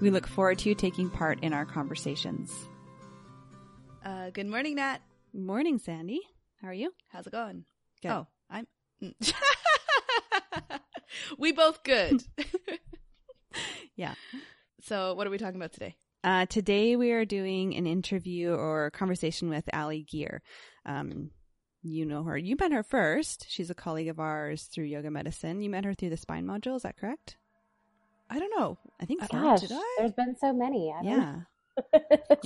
We look forward to you taking part in our conversations. Uh, good morning, Nat. Morning, Sandy. How are you? How's it going? Good. Oh, I'm. we both good. yeah. So, what are we talking about today? Uh, today we are doing an interview or conversation with Allie Geer. Um, you know her. You met her first. She's a colleague of ours through yoga medicine. You met her through the spine module. Is that correct? I don't know. I think so. Gosh, Did I? there's been so many. I don't yeah.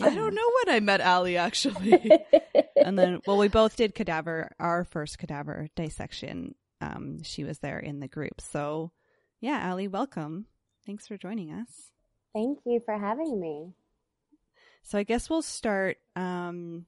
I don't know when I met Allie actually. and then, well, we both did cadaver, our first cadaver dissection. Um, she was there in the group. So, yeah, Allie, welcome. Thanks for joining us. Thank you for having me. So, I guess we'll start. Um,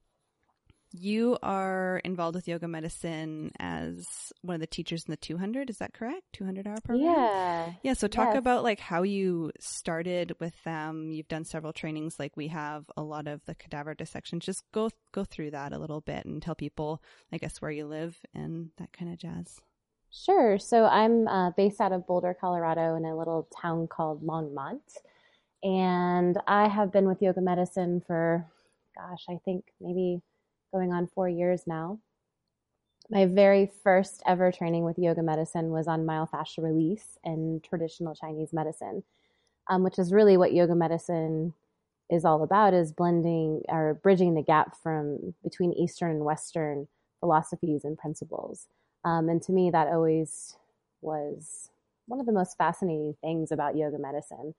you are involved with yoga medicine as one of the teachers in the 200. Is that correct? 200 hour program? Yeah. Yeah. So talk Yes. about like how you started with them. You've done several trainings. Like we have a lot of the cadaver dissection. Just go, go through that a little bit and tell people, I guess, where you live and that kind of jazz. Sure. So I'm uh, based out of Boulder, Colorado, in a little town called Longmont. And I have been with yoga medicine for, gosh, I think maybe going on four years now. My very first ever training with yoga medicine was on myofascial release and traditional Chinese medicine, um, which is really what yoga medicine is all about is blending or bridging the gap from between Eastern and Western philosophies and principles. Um, and to me, that always was one of the most fascinating things about yoga medicine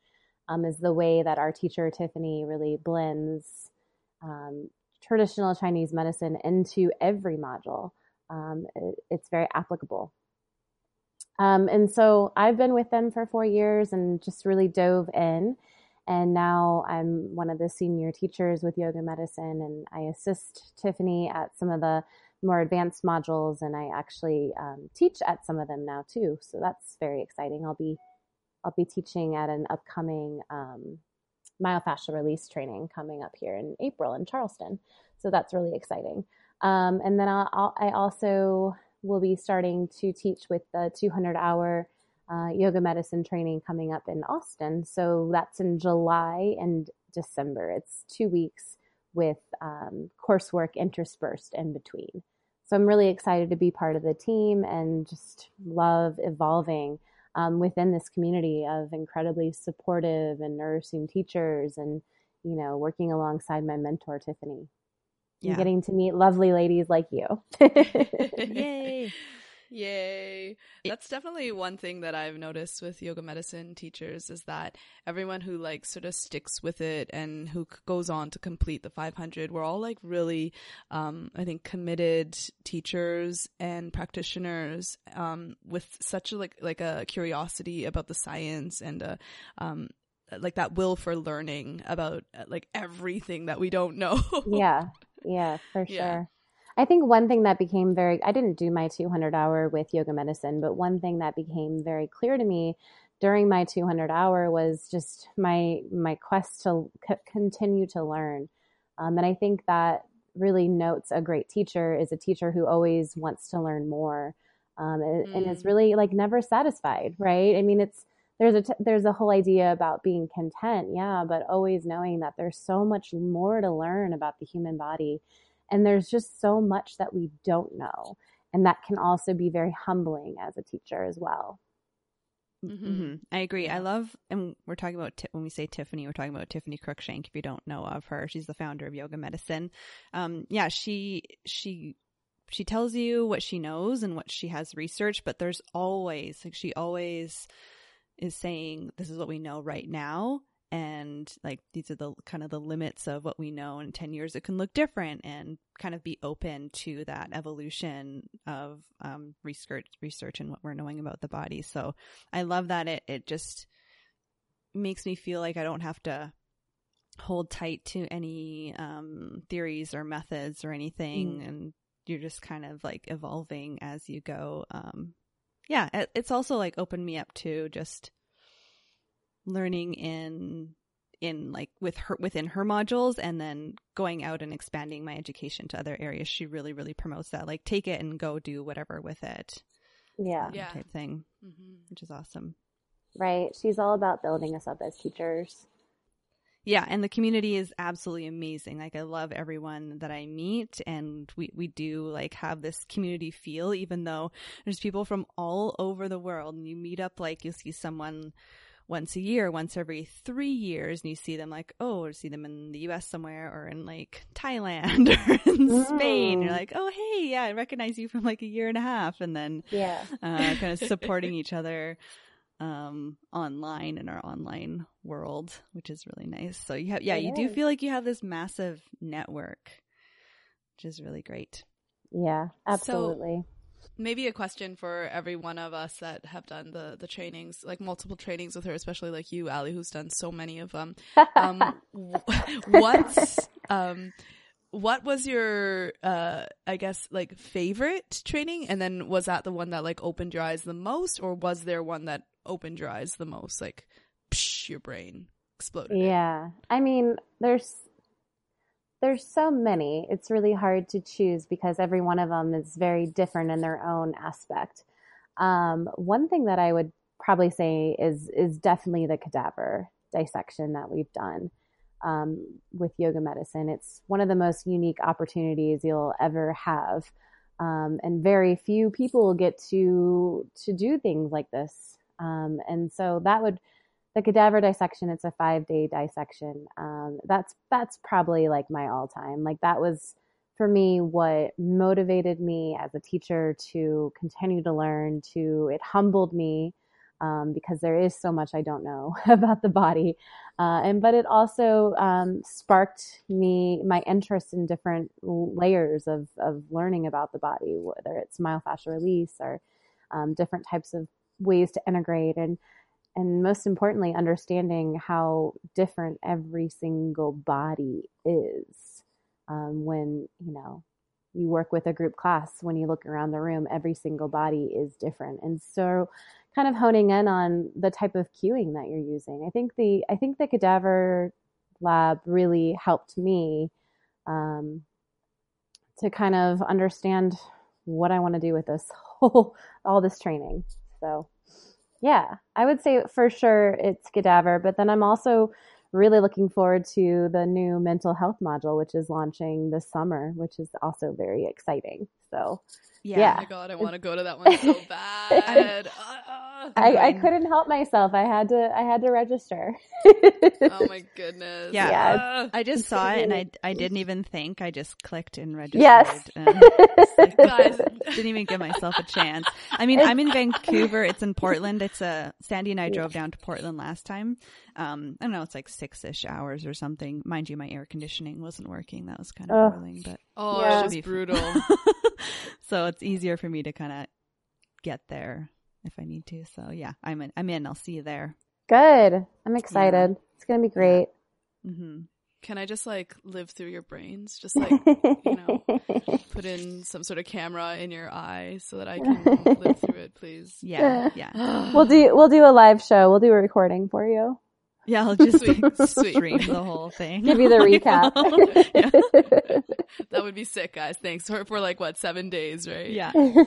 um, is the way that our teacher Tiffany really blends um, traditional Chinese medicine into every module. Um, it, it's very applicable. Um, and so I've been with them for four years and just really dove in. And now I'm one of the senior teachers with yoga medicine, and I assist Tiffany at some of the more advanced modules, and I actually um, teach at some of them now too. So that's very exciting. I'll be I'll be teaching at an upcoming um, myofascial release training coming up here in April in Charleston. So that's really exciting. Um, and then I'll, I'll, I also will be starting to teach with the 200 hour uh, yoga medicine training coming up in Austin. So that's in July and December. It's two weeks with um, coursework interspersed in between. So I'm really excited to be part of the team and just love evolving um, within this community of incredibly supportive and nourishing teachers and, you know, working alongside my mentor, Tiffany. Yeah. And getting to meet lovely ladies like you. Yay. Yay. That's definitely one thing that I've noticed with yoga medicine teachers is that everyone who like sort of sticks with it and who goes on to complete the 500, we're all like really, um, I think committed teachers and practitioners, um, with such a, like, like a curiosity about the science and, uh, um, like that will for learning about uh, like everything that we don't know. yeah, yeah, for sure. Yeah. I think one thing that became very, I didn't do my 200 hour with yoga medicine, but one thing that became very clear to me during my 200 hour was just my, my quest to c- continue to learn. Um, and I think that really notes a great teacher is a teacher who always wants to learn more. Um, and, and is Mm. really like never satisfied, right? I mean, it's, there's a, t- there's a whole idea about being content. Yeah. But always knowing that there's so much more to learn about the human body and there's just so much that we don't know. And that can also be very humbling as a teacher as well. Mhm. hmm I agree. I love, and we're talking about Ti- when we say Tiffany, we're talking about Tiffany Cruikshank. If you don't know of her, she's the founder of Yoga Medicine. Um, yeah, she she she tells you what she knows and what she has researched, but there's always like she always is saying this is what we know right now and like these are the kind of the limits of what we know in 10 years it can look different and kind of be open to that evolution of um, research research and what we're knowing about the body so i love that it it just makes me feel like I don't have to hold tight to any um, theories or methods or anything, mm. and you're just kind of like evolving as you go. Um, yeah, it's also like opened me up to just learning in in like with her within her modules and then going out and expanding my education to other areas. She really really promotes that like take it and go do whatever with it yeah. Um, yeah. type thing mm-hmm. which is awesome. Right. She's all about building us up as teachers. Yeah and the community is absolutely amazing. Like i love everyone that i meet and we, we do like have this community feel even though there's people from all over the world and you meet up like you'll see someone once a year, once every three years, and you see them like, oh, or see them in the US somewhere or in like Thailand or in mm. Spain. You're like, oh, hey, yeah, I recognize you from like a year and a half. And then, yeah, uh, kind of supporting each other, um, online in our online world, which is really nice. So you have, yeah, it you is. do feel like you have this massive network, which is really great. Yeah, absolutely. So- maybe a question for every one of us that have done the the trainings, like multiple trainings with her, especially like you, Allie, who's done so many of them. Um, what's um, what was your uh, I guess like favorite training, and then was that the one that like opened your eyes the most, or was there one that opened your eyes the most, like psh, your brain exploded? Yeah, I mean, there's there's so many. It's really hard to choose because every one of them is very different in their own aspect. Um, one thing that I would probably say is is definitely the cadaver dissection that we've done um, with yoga medicine. It's one of the most unique opportunities you'll ever have, um, and very few people get to to do things like this. Um, and so that would the cadaver dissection it's a five day dissection. Um, that's that's probably like my all time like that was for me what motivated me as a teacher to continue to learn to it humbled me um, because there is so much i don't know about the body. Uh, and but it also um, sparked me my interest in different layers of, of learning about the body whether it's myofascial release or um, different types of ways to integrate. And and most importantly, understanding how different every single body is. Um, when you know you work with a group class, when you look around the room, every single body is different, and so kind of honing in on the type of cueing that you're using. I think the I think the cadaver lab really helped me um, to kind of understand what I want to do with this whole all this training. So yeah, I would say for sure it's cadaver, but then I'm also really looking forward to the new mental health module, which is launching this summer, which is also very exciting. So, yeah. yeah. Oh my God, I want to go to that one so bad. Uh, uh. I, I um, couldn't help myself. I had to I had to register. oh my goodness. Yeah. yeah uh. I just saw it and I I didn't even think. I just clicked and registered. Yes. And like, didn't even give myself a chance. I mean, I'm in Vancouver. It's in Portland. It's a Sandy and I drove down to Portland last time. Um, I don't know, it's like six ish hours or something. Mind you, my air conditioning wasn't working. That was kind of oh. but oh, yeah. it was brutal. so it's easier for me to kind of get there if I need to. So yeah, I'm in. I'm in. I'll see you there. Good. I'm excited. Yeah. It's gonna be great. Mm-hmm. Can I just like live through your brains? Just like you know, put in some sort of camera in your eye so that I can live through it, please. Yeah, yeah. we'll do we'll do a live show. We'll do a recording for you. Yeah, I'll just sweet, sweet. stream the whole thing. Give you the recap. that would be sick, guys. Thanks for for like what seven days, right? Yeah. oh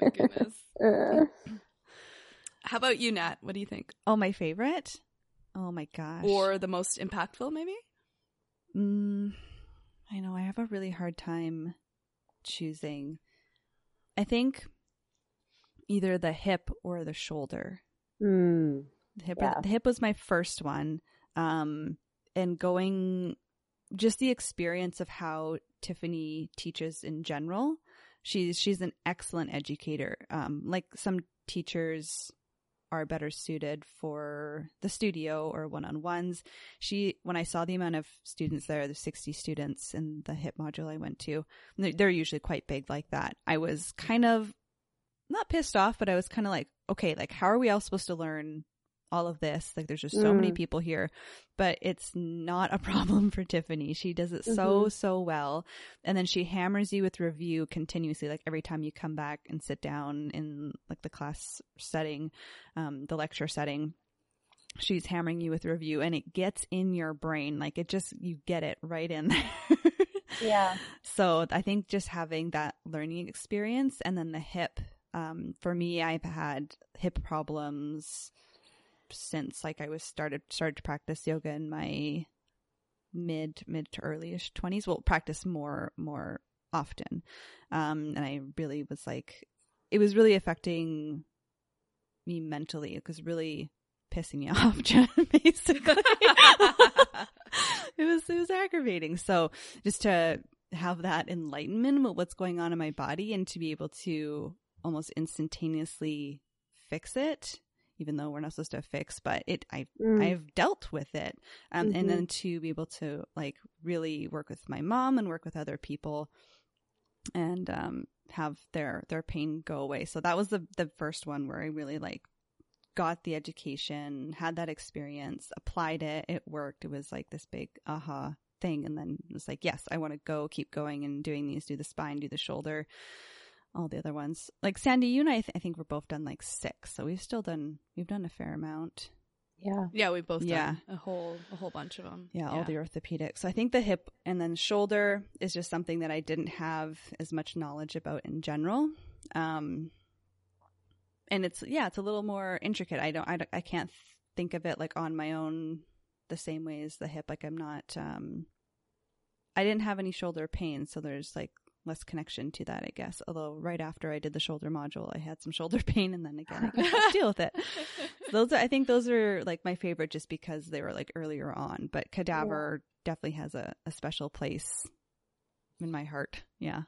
my goodness. Uh. How about you, Nat? What do you think? Oh, my favorite? Oh my gosh. Or the most impactful, maybe? Mm, I know. I have a really hard time choosing. I think either the hip or the shoulder. Mm, the hip, yeah. the hip was my first one. Um, and going, just the experience of how Tiffany teaches in general she's she's an excellent educator. Um, like some teachers are better suited for the studio or one-on-ones. She, when I saw the amount of students there, the 60 students in the HIP module I went to, they're usually quite big like that. I was kind of not pissed off, but I was kind of like, okay, like how are we all supposed to learn all of this. Like there's just so many Mm. people here, but it's not a problem for Tiffany. She does it so, Mhm. so well. And then she hammers you with review continuously. Like every time you come back and sit down in like the class setting, um, the lecture setting, she's hammering you with review and it gets in your brain. Like it just, you get it right in there. Yeah. So I think just having that learning experience and then the hip, um, for me, I've had hip problems since like I was started, started to practice yoga in my mid, mid to earlyish twenties. Well, practice more, more often. Um, and I really was like, it was really affecting me mentally. It was really pissing me off, basically. it was, it was aggravating. So just to have that enlightenment with what's going on in my body and to be able to almost instantaneously fix it even though we're not supposed to fix but it i Mm. i've dealt with it. Um, Mhm. and then to be able to like really work with my mom and work with other people and um have their their pain go away. So that was the the first one where i really like got the education had that experience applied it it worked. It was like this big aha thing. And then it was like yes i want to go keep going and doing these do the spine do the shoulder all the other ones like sandy you and i, th- I think we're both done like six so we've still done we've done a fair amount Yeah. Yeah, we've both Yeah. done a whole a whole bunch of them. yeah, all the orthopedics. so i think the hip and then shoulder is just something that i didn't have as much knowledge about in general um and it's yeah it's a little more intricate i don't i, don't, I can't think of it like on my own the same way as the hip like i'm not um i didn't have any shoulder pain so there's like less connection to that i guess although right after i did the shoulder module i had some shoulder pain and then again i could deal with it those are, I think those are like my favorite just because they were like earlier on, but Cadaver definitely has a, a special place in my heart. Yeah.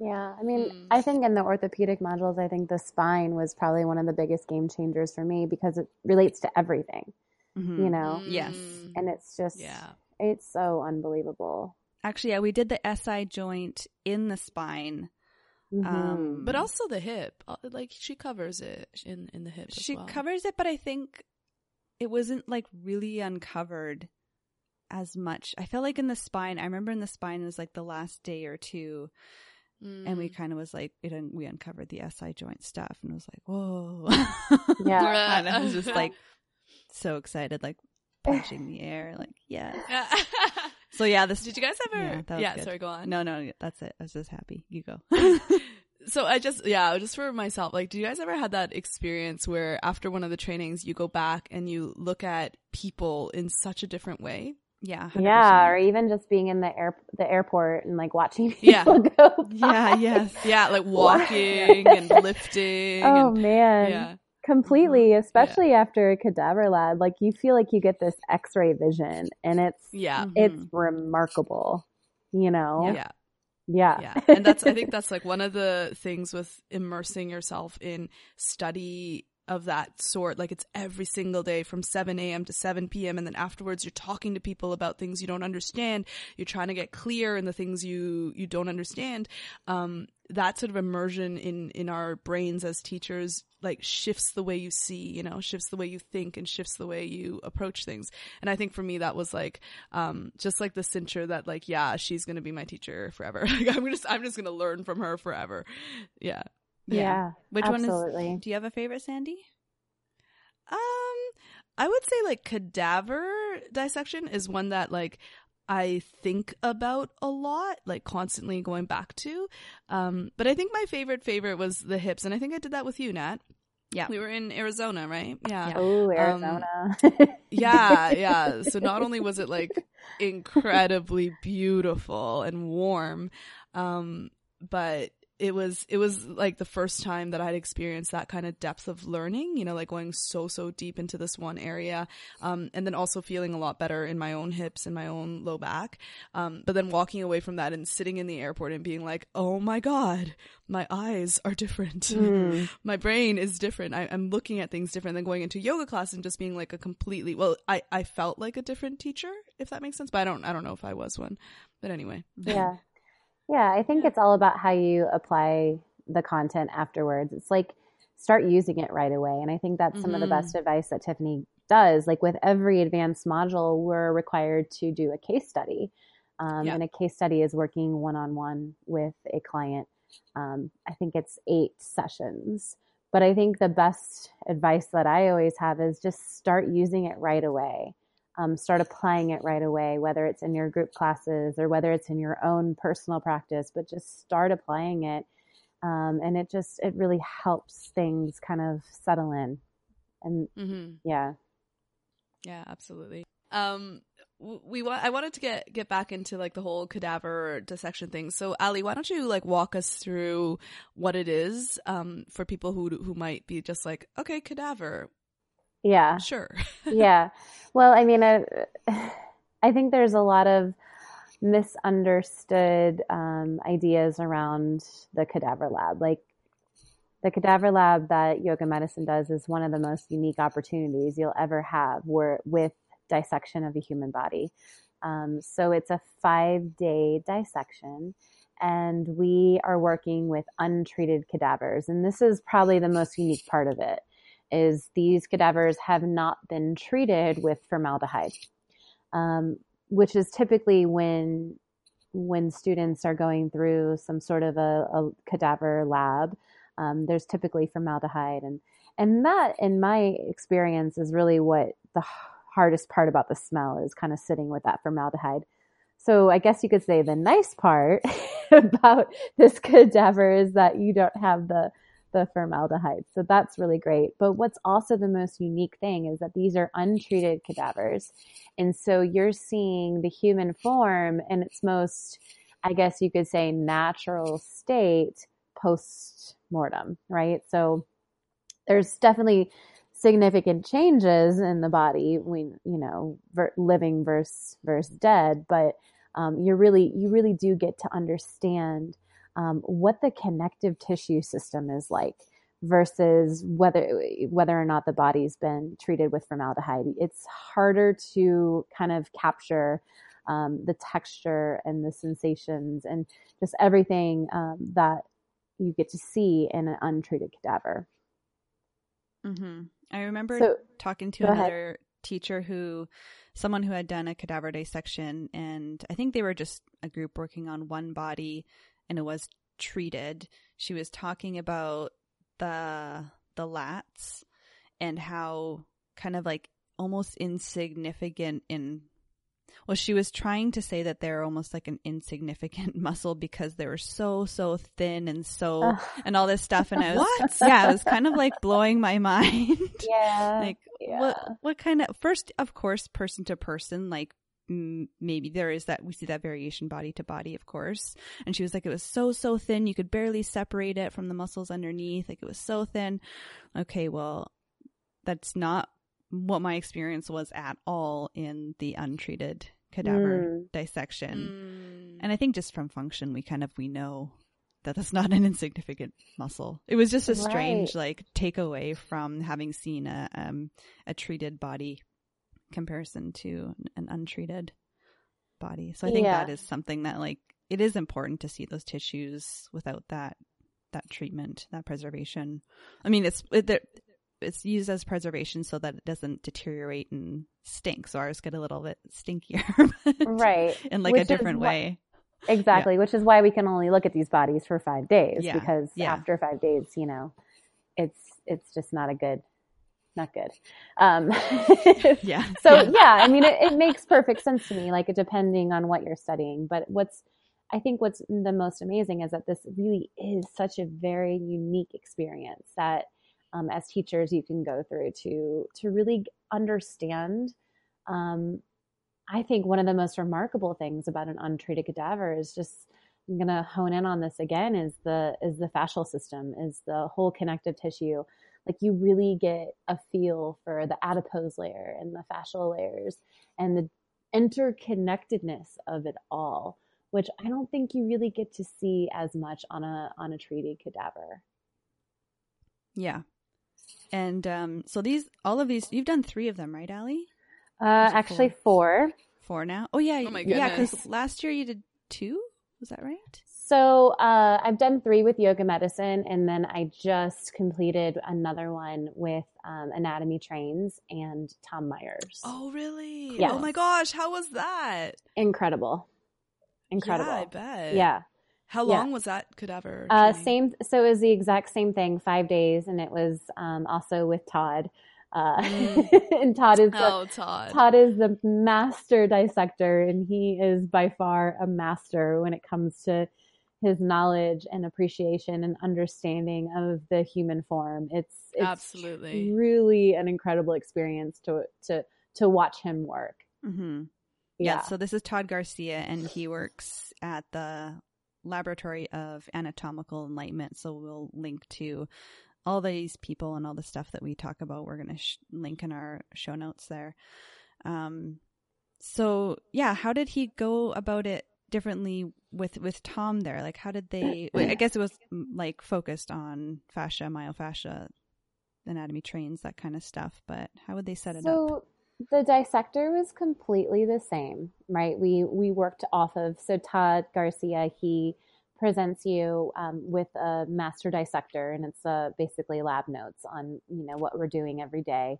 Yeah, I mean, Mm. I think in the orthopedic modules, I think the spine was probably one of the biggest game changers for me because it relates to everything, Mhm. you know, Yes. And it's just, yeah. it's so unbelievable. Actually, yeah, we did the SI joint in the spine. Mhm. Um, But also the hip, Uh, like she covers it in in the hip. as She well. covers it, but I think it wasn't like really uncovered as much. I felt like in the spine, I remember in the spine it was like the last day or two, and we Mm. kind of was like, it, un- we uncovered the SI joint stuff, and it was like, whoa. Yeah. and I was just like so excited, like punching the air, like, yes. So yeah, this. Did you guys ever? Yeah, Yeah, that was good. sorry, go on. No, no, that's it. I was just happy. You go. So I just yeah, just for myself, like, do you guys ever had that experience where after one of the trainings you go back and you look at people in such a different way? yeah. yeah, 100%. or even just being in the air, the airport and like watching Yeah. people go. Yeah. Yes. Yeah, like walking and lifting. Oh and, man, yeah, completely. Especially after a cadaver lab, like you feel like you get this X-ray vision, and it's yeah, it's Mhm. remarkable. You know, yeah. yeah, yeah and that's i think that's like one of the things with immersing yourself in study of that sort. Like it's every single day from 7 a.m to 7 p.m and then afterwards you're talking to people about things you don't understand. You're trying to get clear in the things you you don't understand. Um that sort of immersion in in our brains as teachers like shifts the way you see you know shifts the way you think and shifts the way you approach things. And i think for me that was like um just like the cincher that like yeah she's gonna be my teacher forever. Like i'm just i'm just gonna learn from her forever. Yeah yeah. Which absolutely. one is? Do you have a favorite, Sandy? um i would say like cadaver dissection is one that like I think about a lot, like constantly going back to. Um, but I think my favorite favorite was the hips, and I think I did that with you, Nat. Yeah. we were in Arizona, right? Yeah, Oh, Um, Arizona. yeah, yeah. So not only was it like incredibly beautiful and warm, um, but it was it was like the first time that I'd experienced that kind of depth of learning, you know, like going so so deep into this one area, um, and then also feeling a lot better in my own hips and my own low back. Um, but then walking away from that and sitting in the airport and being like, oh my god, my eyes are different Mm. my brain is different. I, I'm looking at things different than going into yoga class and just being like a completely well. I, I felt like a different teacher, if that makes sense. But I don't I don't know if I was one. But anyway, yeah. Yeah, I think it's all about how you apply the content afterwards. It's like start using it right away. And I think that's some of the Mhm. best advice that Tiffany does. Like with every advanced module, we're required to do a case study. Um, yeah. And a case study is working one on one with a client. Um, I think it's eight sessions. But I think the best advice that I always have is just start using it right away. Um, start applying it right away, whether it's in your group classes or whether it's in your own personal practice, but just start applying it. Um, and it just, it really helps things kind of settle in. And mm-hmm. yeah. Yeah, absolutely. Um, we want I wanted to get get back into like the whole cadaver dissection thing. So Allie, why don't you like walk us through what it is um for people who who might be just like, okay, cadaver. Yeah. Sure. yeah. Well, I mean, I, I think there's a lot of misunderstood um, ideas around the cadaver lab. Like the cadaver lab that yoga medicine does is one of the most unique opportunities you'll ever have where with dissection of a human body. Um, so it's a five day dissection and we are working with untreated cadavers. And this is probably the most unique part of it is these cadavers have not been treated with formaldehyde, um, which is typically when when students are going through some sort of a, a cadaver lab. Um, there's typically formaldehyde, and and that, in my experience, is really what the hardest part about the smell is kind of sitting with that formaldehyde. So I guess you could say the nice part about this cadaver is that you don't have the the formaldehyde. So that's really great. But what's also the most unique thing is that these are untreated cadavers. And so you're seeing the human form in its most, I guess you could say, natural state post mortem, right? So there's definitely significant changes in the body when you know ver- living versus versus dead but um, you really you really do get to understand um, what the connective tissue system is like versus whether whether or not the body's been treated with formaldehyde it's harder to kind of capture um, the texture and the sensations and just everything um, that you get to see in an untreated cadaver mm-hmm. I remember so, talking to another ahead. teacher who, someone who had done a cadaver dissection, and I think they were just a group working on one body, and it was treated. She was talking about the the lats and how kind of like almost insignificant in well, she was trying to say that they're almost like an insignificant muscle because they were so, so thin and so, and all this stuff. And I was, what? yeah, it was kind of like blowing my mind. Yeah. like, yeah. what, what kind of, first, of course, person to person, like, maybe there is that we see that variation body to body of course and she was like it was so so thin you could barely separate it from the muscles underneath like it was so thin okay well that's not what my experience was at all in the untreated cadaver mm. dissection. Mm. And I think just from function, we kind of, we know that that's not an insignificant muscle. It was just a strange, right. like, takeaway from having seen a, um, a treated body comparison to an untreated body. So I think yeah. that is something that, like, it is important to see those tissues without that that treatment, that preservation. I mean, it's it, it's used as preservation so that it doesn't deteriorate and stink. So ours get a little bit stinkier, right? In like which a different way. Exactly, yeah. which is why we can only look at these bodies for five days yeah. because yeah. after five days, you know, it's it's just not a good, not good. Um, yeah. So yeah, I mean, it, it makes perfect sense to me. Like depending on what you're studying, but what's I think what's the most amazing is that this really is such a very unique experience that um, as teachers you can go through to to really understand um, i think one of the most remarkable things about an untreated cadaver is just i'm going to hone in on this again is the is the fascial system is the whole connective tissue like you really get a feel for the adipose layer and the fascial layers and the interconnectedness of it all which i don't think you really get to see as much on a on a treated cadaver yeah and um, so these, all of these, you've done three of them, right, Allie? Uh, actually, four? four. now. Oh yeah, oh my yeah. Because last year you did two. Was that right? So uh, I've done three with yoga medicine, and then I just completed another one with um, Anatomy Trains and Tom Myers. Oh, really? Yes. Oh my gosh, how was that? Incredible, incredible. Yeah, I bet. Yeah. How Yeah. long was that cadaver? Uh, same. So it was the exact same thing, five days, and it was um, also with Todd. Uh, and Todd is the, Oh, Todd. Todd is the master dissector, and he is by far a master when it comes to his knowledge and appreciation and understanding of the human form. It's, it's Absolutely. really an incredible experience to to to watch him work. Mm-hmm. Yeah. Yeah. So this is Todd Garcia, and he works at the Laboratory of Anatomical Enlightenment. So we'll link to all these people and all the stuff that we talk about. We're going to sh- link in our show notes there. Um, so yeah, how did he go about it differently with with Tom there? Like, how did they? I guess it was mm, like focused on fascia, myofascia, anatomy trains, that kind of stuff. But how would they set it up? so the dissector was completely the same, right? We we worked off of so Todd Garcia he presents you um, with a master dissector, and it's uh, basically lab notes on you know what we're doing every day,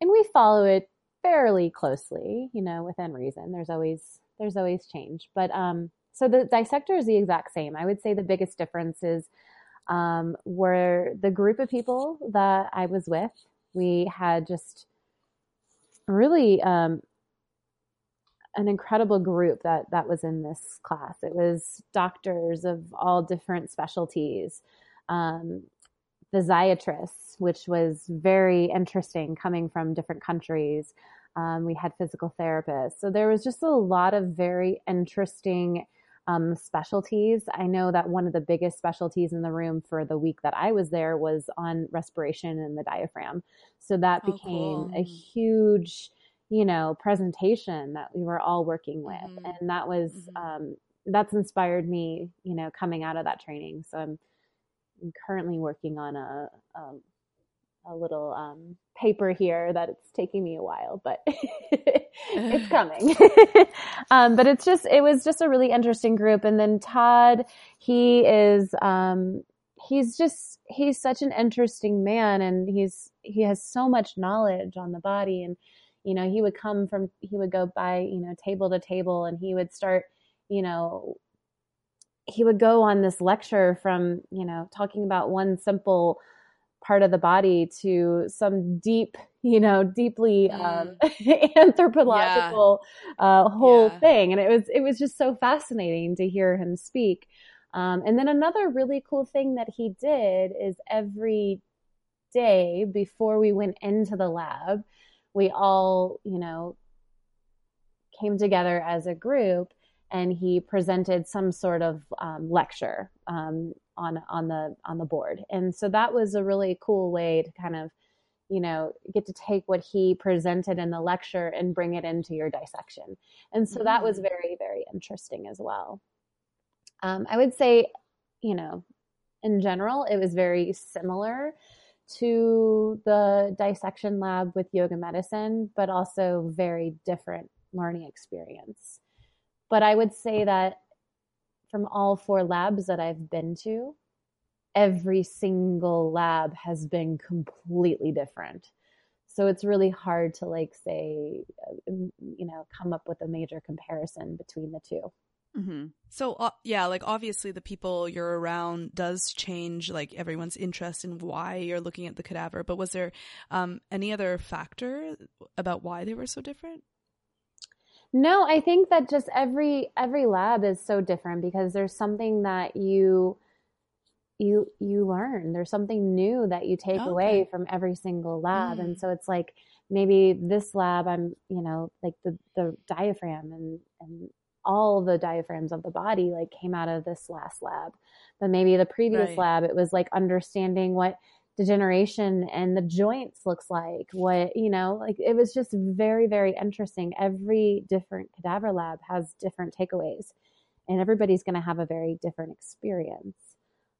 and we follow it fairly closely, you know, within reason. There's always there's always change, but um, so the dissector is the exact same. I would say the biggest difference is um, were the group of people that I was with. We had just really um, an incredible group that that was in this class. It was doctors of all different specialties, um, physiatrists, which was very interesting, coming from different countries. Um, we had physical therapists, so there was just a lot of very interesting um, specialties. I know that one of the biggest specialties in the room for the week that I was there was on respiration and the diaphragm. So that Oh, became cool. a huge, you know, presentation that we were all working with, Mhm. and that was Mhm. um, that's inspired me, you know, coming out of that training. So I'm, I'm currently working on a um, a little um, paper here that it's taking me a while, but it's coming. um, but it's just, it was just a really interesting group. And then Todd, he is, um, he's just, he's such an interesting man and he's, he has so much knowledge on the body. And, you know, he would come from, he would go by, you know, table to table and he would start, you know, he would go on this lecture from, you know, talking about one simple, part of the body to some deep, you know, deeply um, anthropological uh, whole Yeah. thing, and it was it was just so fascinating to hear him speak. Um, and then another really cool thing that he did is every day before we went into the lab, we all, you know, came together as a group and he presented some sort of um, lecture um, on on the on the board. And so that was a really cool way to kind of you know get to take what he presented in the lecture and bring it into your dissection. And so that was Mm. very very interesting as well. Um, i would say you know in general it was very similar to the dissection lab with yoga medicine but also very different learning experience. But I would say that from all four labs that I've been to, every single lab has been completely different. So it's really hard to like say, uh, you know, come up with a major comparison between the two. Mm-hmm. So uh, yeah, like obviously the people you're around does change like everyone's interest in why you're looking at the cadaver. But was there um, any other factor about why they were so different? No, I think that just every every lab is so different because there's something that you you you learn. There's something new that you take Okay. away from every single lab. Mm. And so it's like maybe this lab I'm, you know, like the the diaphragm and and all the diaphragms of the body like came out of this last lab. But maybe the previous Right. lab it was like understanding what degeneration and the joints looks like what you know like it was just very very interesting every different cadaver lab has different takeaways and everybody's going to have a very different experience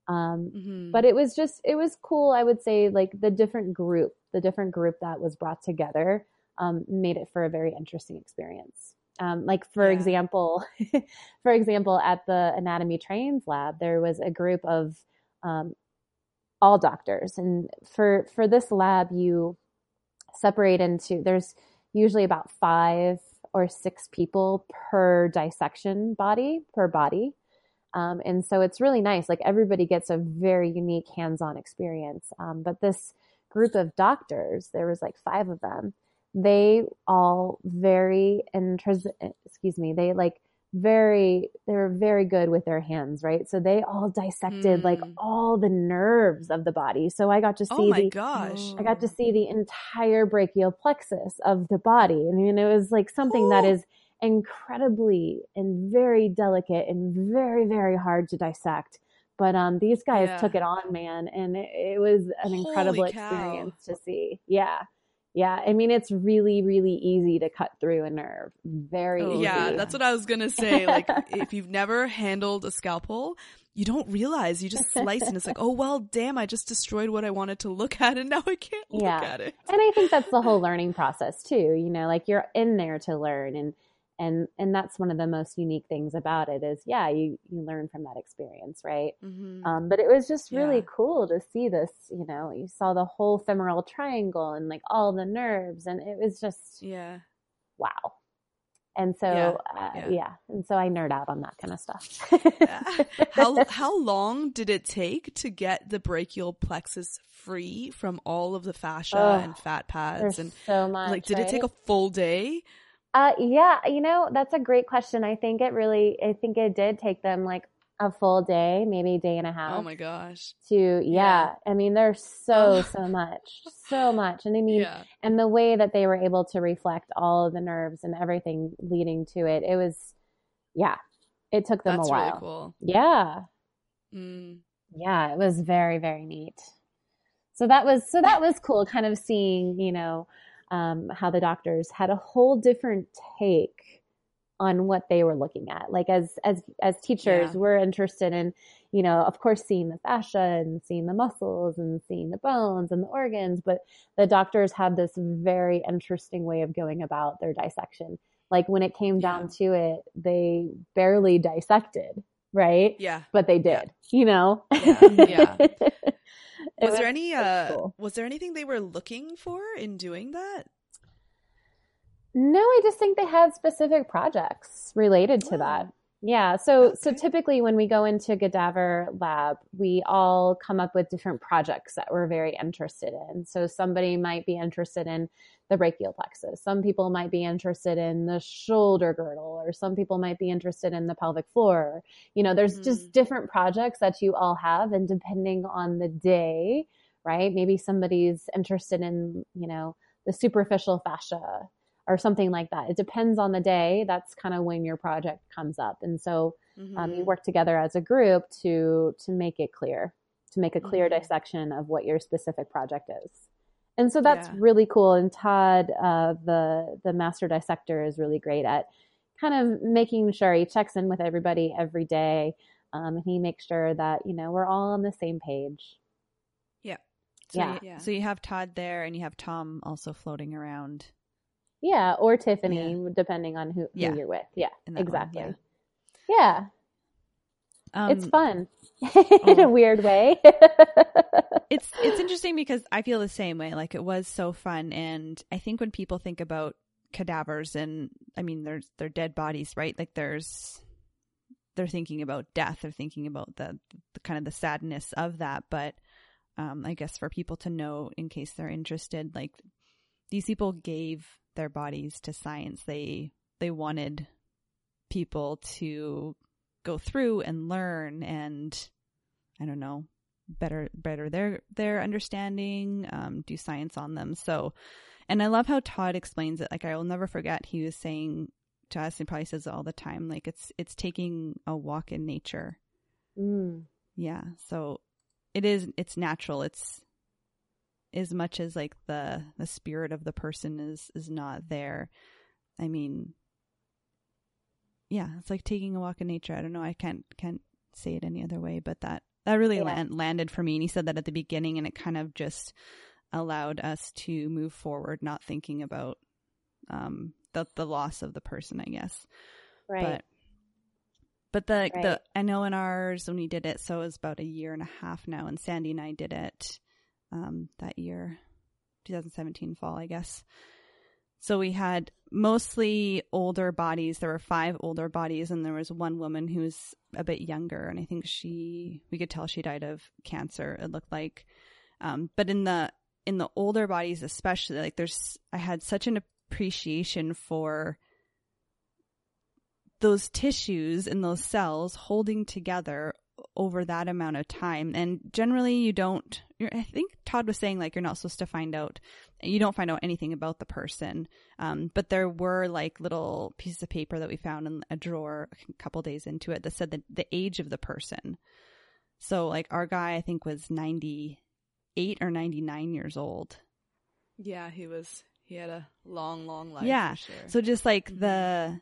um, Mm-hmm. but it was just it was cool i would say like the different group the different group that was brought together um, made it for a very interesting experience Um, like for Yeah. example, for example, at the anatomy trains lab, there was a group of um, all doctors, and for for this lab, you separate into there's usually about five or six people per dissection body per body. Um, and so it's really nice. Like everybody gets a very unique hands-on experience. Um, but this group of doctors, there was like five of them. They all very intris- excuse me. They like very they were very good with their hands, right? So they all dissected like Mm. all the nerves of the body. So I got to see Oh my the gosh. I got to see the entire brachial plexus of the body. I mean, it was like something that Cool. is incredibly and very delicate and very, very hard to dissect. But um, these guys Yeah. took it on, man, and it, it was an incredible cow. experience to see. Yeah, yeah. I mean, it's really, really easy to cut through a nerve. Very Oh, easy. Yeah, that's what I was gonna say. Like, if you've never handled a scalpel, you don't realize you just slice and it's like, oh well, damn, I just destroyed what I wanted to look at, and now I can't look Yeah. at it. and I think that's the whole learning process too. You know, like you're in there to learn, and and and that's one of the most unique things about it is, yeah, you you learn from that experience, right? Mm-hmm. Um, but it was just really Yeah. cool to see this. You know, you saw the whole femoral triangle and like all the nerves, and it was just yeah. wow. And so, Yeah, uh, yeah. yeah, and so I nerd out on that kind of stuff. how how long did it take to get the brachial plexus free from all of the fascia and fat pads and so much. like did it take a full day? Uh, yeah, you know, that's a great question. I think it really, I think it did take them like a full day, maybe a day and a half Oh my gosh. to, yeah. Yeah. I mean, there's so, Oh. so much, so much. And I mean, Yeah. and the way that they were able to reflect all of the nerves and everything leading to it, it was, yeah, it took them That's a while. really cool. Yeah. Mm. Yeah, it was very, very neat. So that was so that was cool, kind of seeing, you know, um, how the doctors had a whole different take on what they were looking at. Like as as as teachers, Yeah. we're interested in, you know, of course, seeing the fascia and seeing the muscles and seeing the bones and the organs, but the doctors had this very interesting way of going about their dissection. Like when it came down to it, they barely dissected, right? Yeah. but they Yeah. did, you know? Yeah, yeah. It Was there any uh cool. was there anything they were looking for in doing that? No, I just think they had specific projects related to Oh. that. Yeah. So so typically when we go into Cadaver Lab, we all come up with different projects that we're very interested in. So somebody might be interested in the brachial plexus. Some people might be interested in the shoulder girdle, or some people might be interested in the pelvic floor. You know, there's just mm-hmm. different projects that you all have, and depending on the day, right? Maybe somebody's interested in, you know, the superficial fascia or something like that. It depends on the day. That's kind of when your project comes up. And so um, you Mhm. work together as a group to to make it clear, to make a clear Mhm. dissection of what your specific project is. And so that's Yeah. really cool. And Todd, uh, the the master dissector, is really great at kind of making sure he checks in with everybody every day. Um, and he makes sure that you know we're all on the same page. So Yeah. You, Yeah. So you have Todd there, and you have Tom also floating around. Yeah, or Tiffany, depending on who, who Yeah. you're with. Yeah, that one, exactly. yeah. Um, it's fun in a oh. weird way. it's it's interesting because I feel the same way. Like it was so fun, and I think when people think about cadavers, and I mean, there's they're dead bodies, right? Like there's they're thinking about death. They're thinking about the, the kind of the sadness of that. But um, I guess for people to know, in case they're interested, like these people gave their bodies to science. They they wanted people to go through and learn and I don't know better better their their understanding um do science on them. So and I love how Todd explains it. Like I will never forget he was saying to us and probably says it all the time like it's it's taking a walk in nature. Mm. yeah. So it is it's natural. It's as much as like the the spirit of the person is is not there i mean yeah it's like taking a walk in nature i don't know i can't can't say it any other way but that that really Yeah. land, landed for me and he said that at the beginning and it kind of just allowed us to move forward not thinking about um the the loss of the person, I guess. Right. But but the Right. the I know in ours when we did it, so it was about a year and a half now, and Sandy and I did it um, that year, 2017 fall, I guess. So we had mostly older bodies. There were five older bodies, and there was one woman who was a bit younger, and I think she we could tell she died of cancer. It looked like, um, but in the in the older bodies, especially, like there's I had such an appreciation for those tissues and those cells holding together over that amount of time. And generally, you don't. I think Todd was saying like you're not supposed to find out. You don't find out anything about the person. Um, but there were like little pieces of paper that we found in a drawer a couple days into it that said the, the age of the person. So like our guy, I think was 98 or 99 years old. Yeah, he was. He had a long, long life. Yeah. sure. So just like the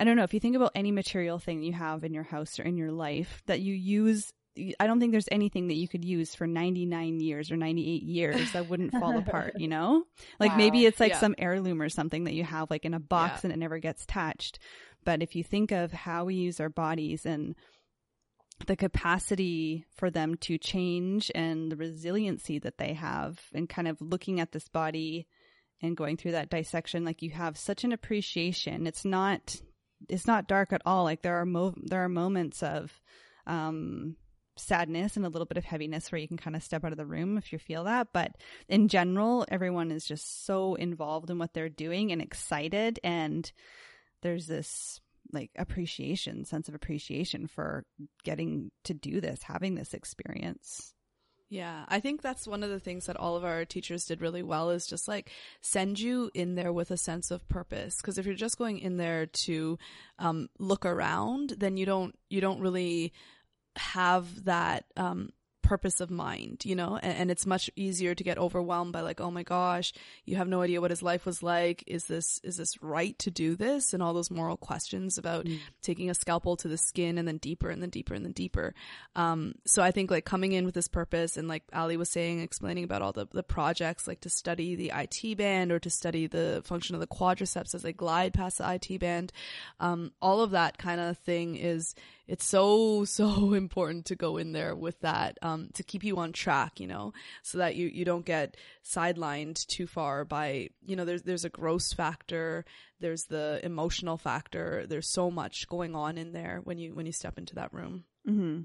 I don't know, if you think about any material thing you have in your house or in your life that you use I don't think there's anything that you could use for 99 years or 98 years that wouldn't fall apart, you know? Like Wow. maybe it's like Yeah. some heirloom or something that you have like in a box Yeah. and it never gets touched. But if you think of how we use our bodies and the capacity for them to change and the resiliency that they have and kind of looking at this body and going through that dissection like you have such an appreciation it's not it's not dark at all like there are mo- there are moments of um sadness and a little bit of heaviness where you can kind of step out of the room if you feel that but in general everyone is just so involved in what they're doing and excited and there's this like appreciation sense of appreciation for getting to do this having this experience Yeah, I think that's one of the things that all of our teachers did really well is just like send you in there with a sense of purpose. Because if you're just going in there to um, look around, then you don't you don't really have that um, purpose of mind, you know. And, and it's much easier to get overwhelmed by like, oh my gosh, you have no idea what his life was like. Is this is this right to do this? And all those moral questions about taking a scalpel to the skin and then deeper and then deeper and then deeper. Um, so I think like coming in with this purpose and like Allie was saying, explaining about all the, the projects, like to study the IT band or to study the function of the quadriceps as they glide past the IT band. Um, all of that kind of thing is, it's so, so important to go in there with that, um, to keep you on track, you know, so that you, you don't get sidelined too far by, you know, there's, there's a gross factor. There's the emotional factor. There's so much going on in there when you, when you step into that room. mm-hmm.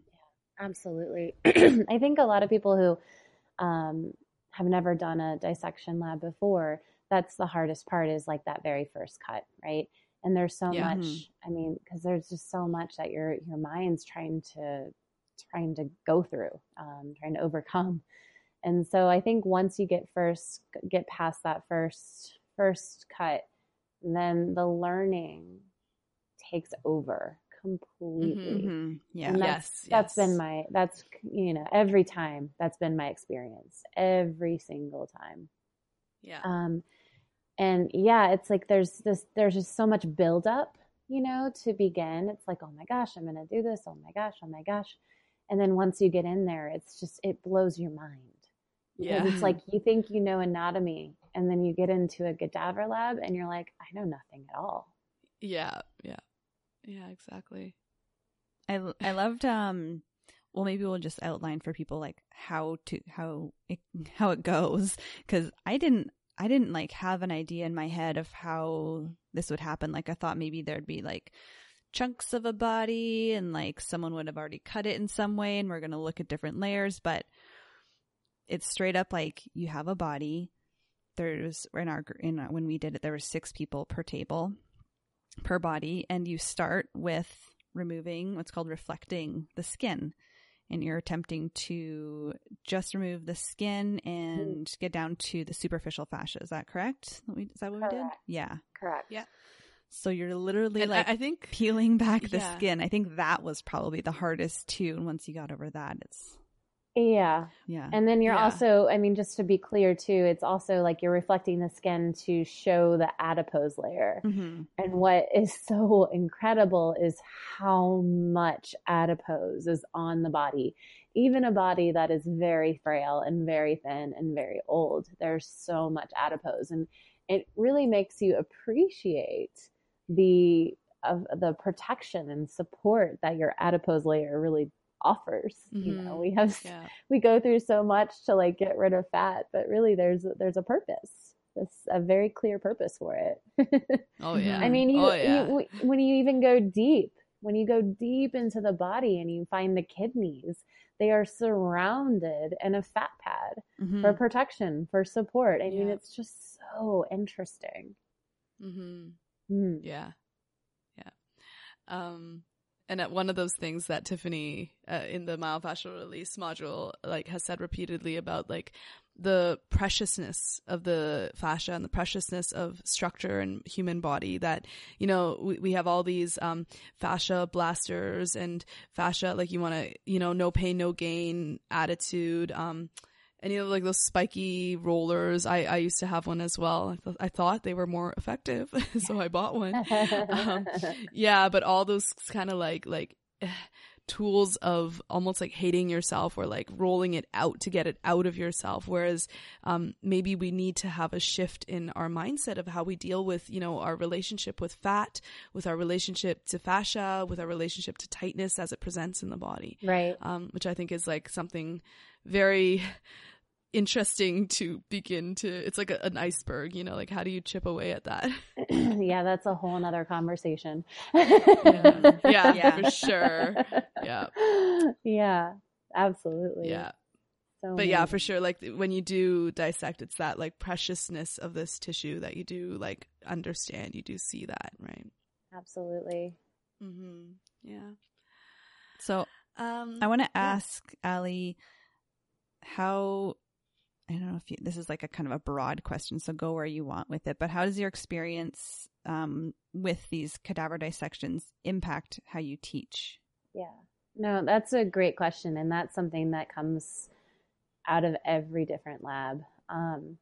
Absolutely. I think a lot of people who um, have never done a dissection lab before, that's the hardest part is like that very first cut, right? And there's so Yeah. much, I mean, because there's just so much that your your mind's trying to trying to go through, um, trying to overcome. And so I think once you get first get past that first first cut, then the learning takes over completely. Mm-hmm. yeah And Yes, that's that's yes. been my that's you know every time that's been my experience every single time Yeah. um and yeah it's like there's this there's just so much buildup you know to begin it's like oh my gosh i'm gonna do this oh my gosh oh my gosh and then once you get in there it's just it blows your mind Yeah. it's like you think you know anatomy and then you get into a cadaver lab and you're like i know nothing at all Yeah. Yeah. Yeah, exactly. I I loved um well maybe we'll just outline for people like how to how it how it goes cuz I didn't I didn't like have an idea in my head of how this would happen. Like I thought maybe there'd be like chunks of a body and like someone would have already cut it in some way and we're going to look at different layers but it's straight up like you have a body. There's in our in our, when we did it there were 6 people per table per body and you start with removing what's called reflecting the skin and you're attempting to just remove the skin and get down to the superficial fascia. Is that correct? Is that what we did? Yeah. Correct. Yeah. so you're literally And like I, I think peeling back the Yeah. skin. I think that was probably the hardest too. And once you got over that it's yeah yeah And then you're Yeah. also, I mean, just to be clear too, it's also like you're reflecting the skin to show the adipose layer. hmm And what is so incredible is how much adipose is on the body. Even a body that is very frail and very thin and very old, there's so much adipose. And it really makes you appreciate the of the protection and support that your adipose layer really offers. Mm-hmm. You know, mm-hmm. we have yeah. we go through so much to like get rid of fat, but really there's there's a purpose. There's a very clear purpose for it. oh yeah. I mean, you, oh, yeah. you, when you even go deep, when you go deep into the body and you find the kidneys, they are surrounded in a fat pad mm-hmm. for protection, for support. I yeah. mean, it's just so interesting. Mm-hmm. Mm. Yeah. Yeah. Um, and at one of those things that Tiffany uh, in the myofascial release module like has said repeatedly about like the preciousness of the fascia and the preciousness of structure and human body that you know we, we have all these um, fascia blasters and fascia like you want to you know no pain no gain attitude um any of like those spiky rollers i i used to have one as well i, th- I thought they were more effective so i bought one um, yeah but all those kind of like like tools of almost like hating yourself or like rolling it out to get it out of yourself. Whereas um, maybe we need to have a shift in our mindset of how we deal with, you know, our relationship with fat, with our relationship to fascia, with our relationship to tightness as it presents in the body. Right. Um, which I think is like something very interesting to begin to it's like a, an iceberg you know like how do you chip away at that? Yeah that's a whole nother conversation. Yeah. yeah, yeah for sure. Yeah. Yeah absolutely. Yeah. So but amazing. yeah for sure like when you do dissect it's that like preciousness of this tissue that you do like understand you do see that right? Absolutely. Mm-hmm. yeah. So um i want to ask yeah. Allie how I don't know if you, this is like a kind of a broad question, so go where you want with it. But how does your experience um, with these cadaver dissections impact how you teach? Yeah, no, that's a great question, and that's something that comes out of every different lab. Um,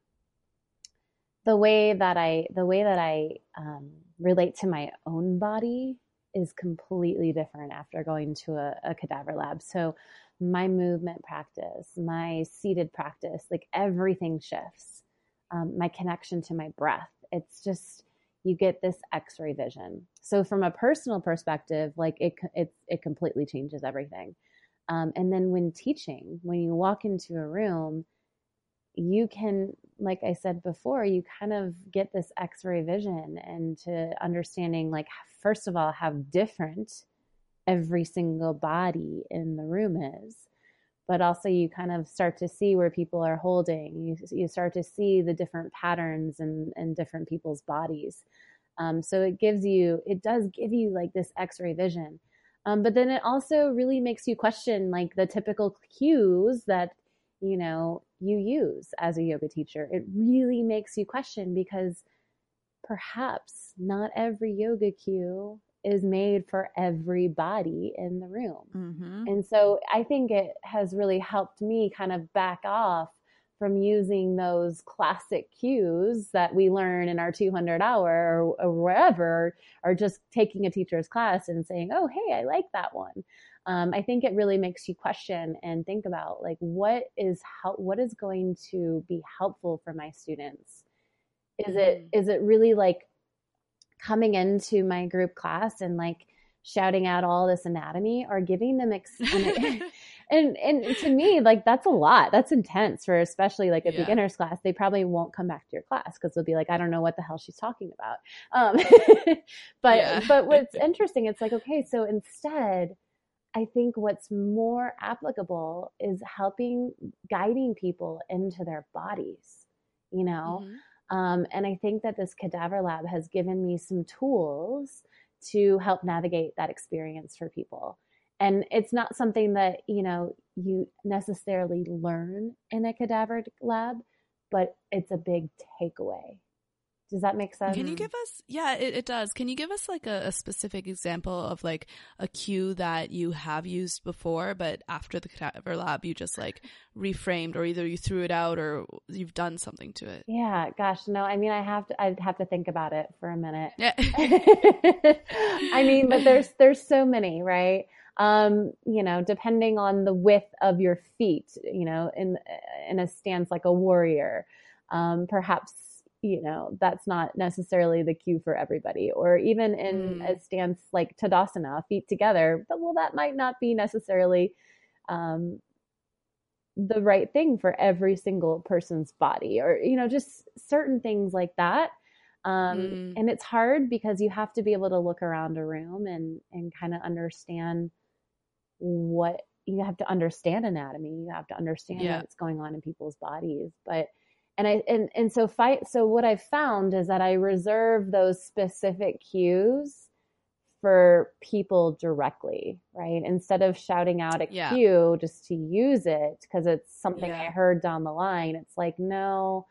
the way that I the way that I um, relate to my own body is completely different after going to a, a cadaver lab. So my movement practice, my seated practice, like everything shifts. Um, my connection to my breath. It's just you get this X-ray vision. So from a personal perspective, like it it it completely changes everything. Um, and then when teaching, when you walk into a room, you can, like I said before, you kind of get this X-ray vision and to understanding, like first of all, how different every single body in the room is. But also you kind of start to see where people are holding. You, you start to see the different patterns in, in different people's bodies. Um, so it gives you it does give you like this x-ray vision. Um, but then it also really makes you question like the typical cues that you know you use as a yoga teacher. It really makes you question because perhaps not every yoga cue is made for everybody in the room. Mm-hmm. And so I think it has really helped me kind of back off from using those classic cues that we learn in our 200 hour or, wherever, or just taking a teacher's class and saying, oh, hey, I like that one. Um, I think it really makes you question and think about like what is how what is going to be helpful for my students. Is mm-hmm. it is it really like coming into my group class and like shouting out all this anatomy or giving them ex- and and to me like that's a lot that's intense for especially like a yeah. beginners class they probably won't come back to your class because they'll be like i don't know what the hell she's talking about um, but yeah. but what's interesting it's like okay so instead i think what's more applicable is helping guiding people into their bodies you know mm-hmm. Um, and I think that this cadaver lab has given me some tools to help navigate that experience for people. And it's not something that, you know, you necessarily learn in a cadaver lab, but it's a big takeaway does that make sense? Can you give us, yeah, it, it does. Can you give us like a, a, specific example of like a cue that you have used before, but after the cadaver lab, you just like reframed or either you threw it out or you've done something to it? Yeah, gosh, no, I mean, I have to, I'd have to think about it for a minute. Yeah. I mean, but there's, there's so many, right? Um, you know, depending on the width of your feet, you know, in, in a stance like a warrior, um, perhaps you know, that's not necessarily the cue for everybody. Or even in Mm. a stance like Tadasana, feet together, well, that might not be necessarily um, the right thing for every single person's body, or, you know, just certain things like that. Um, Mm. And it's hard because you have to be able to look around a room and, and kind of understand what you have to understand anatomy. You have to understand Yeah. what's going on in people's bodies. But and I and and so fight so what I've found is that I reserve those specific cues for people directly, right? Instead of shouting out a Yeah. cue just to use it because it's something I heard down the line. It's like, no,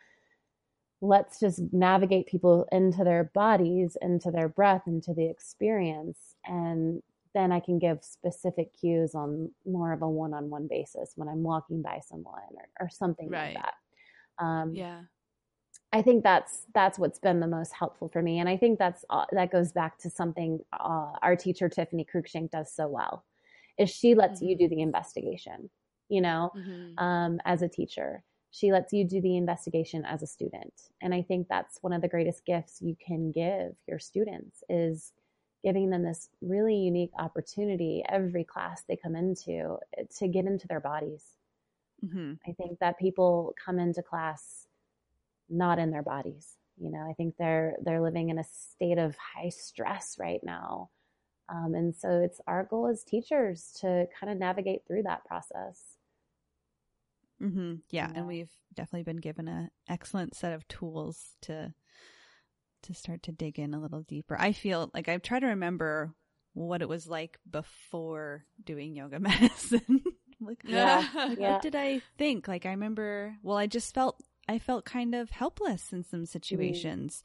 let's just navigate people into their bodies, into their breath, into the experience. And then I can give specific cues on more of a one on one basis when I'm walking by someone or, or something Right. like that. Um, Yeah. I think that's that's what's been the most helpful for me, and I think that's uh, that goes back to something uh, our teacher Tiffany Cruikshank does so well, is she lets you Mhm. do the investigation. You know, Mhm. um, as a teacher, she lets you do the investigation as a student, and I think that's one of the greatest gifts you can give your students is giving them this really unique opportunity every class they come into eh, to get into their bodies. Hmm I think that people come into class not in their bodies. You know, I think they're they're living in a state of high stress right now, um, and so it's our goal as teachers to kind of navigate through that process. Mm-hmm. Yeah, Yeah. and we've definitely been given a excellent set of tools to to start to dig in a little deeper. I feel like I try to remember what it was like before doing yoga medicine. Like, Yeah, like, yeah. what did I think? Like I remember, well, I just felt I felt kind of helpless in some situations,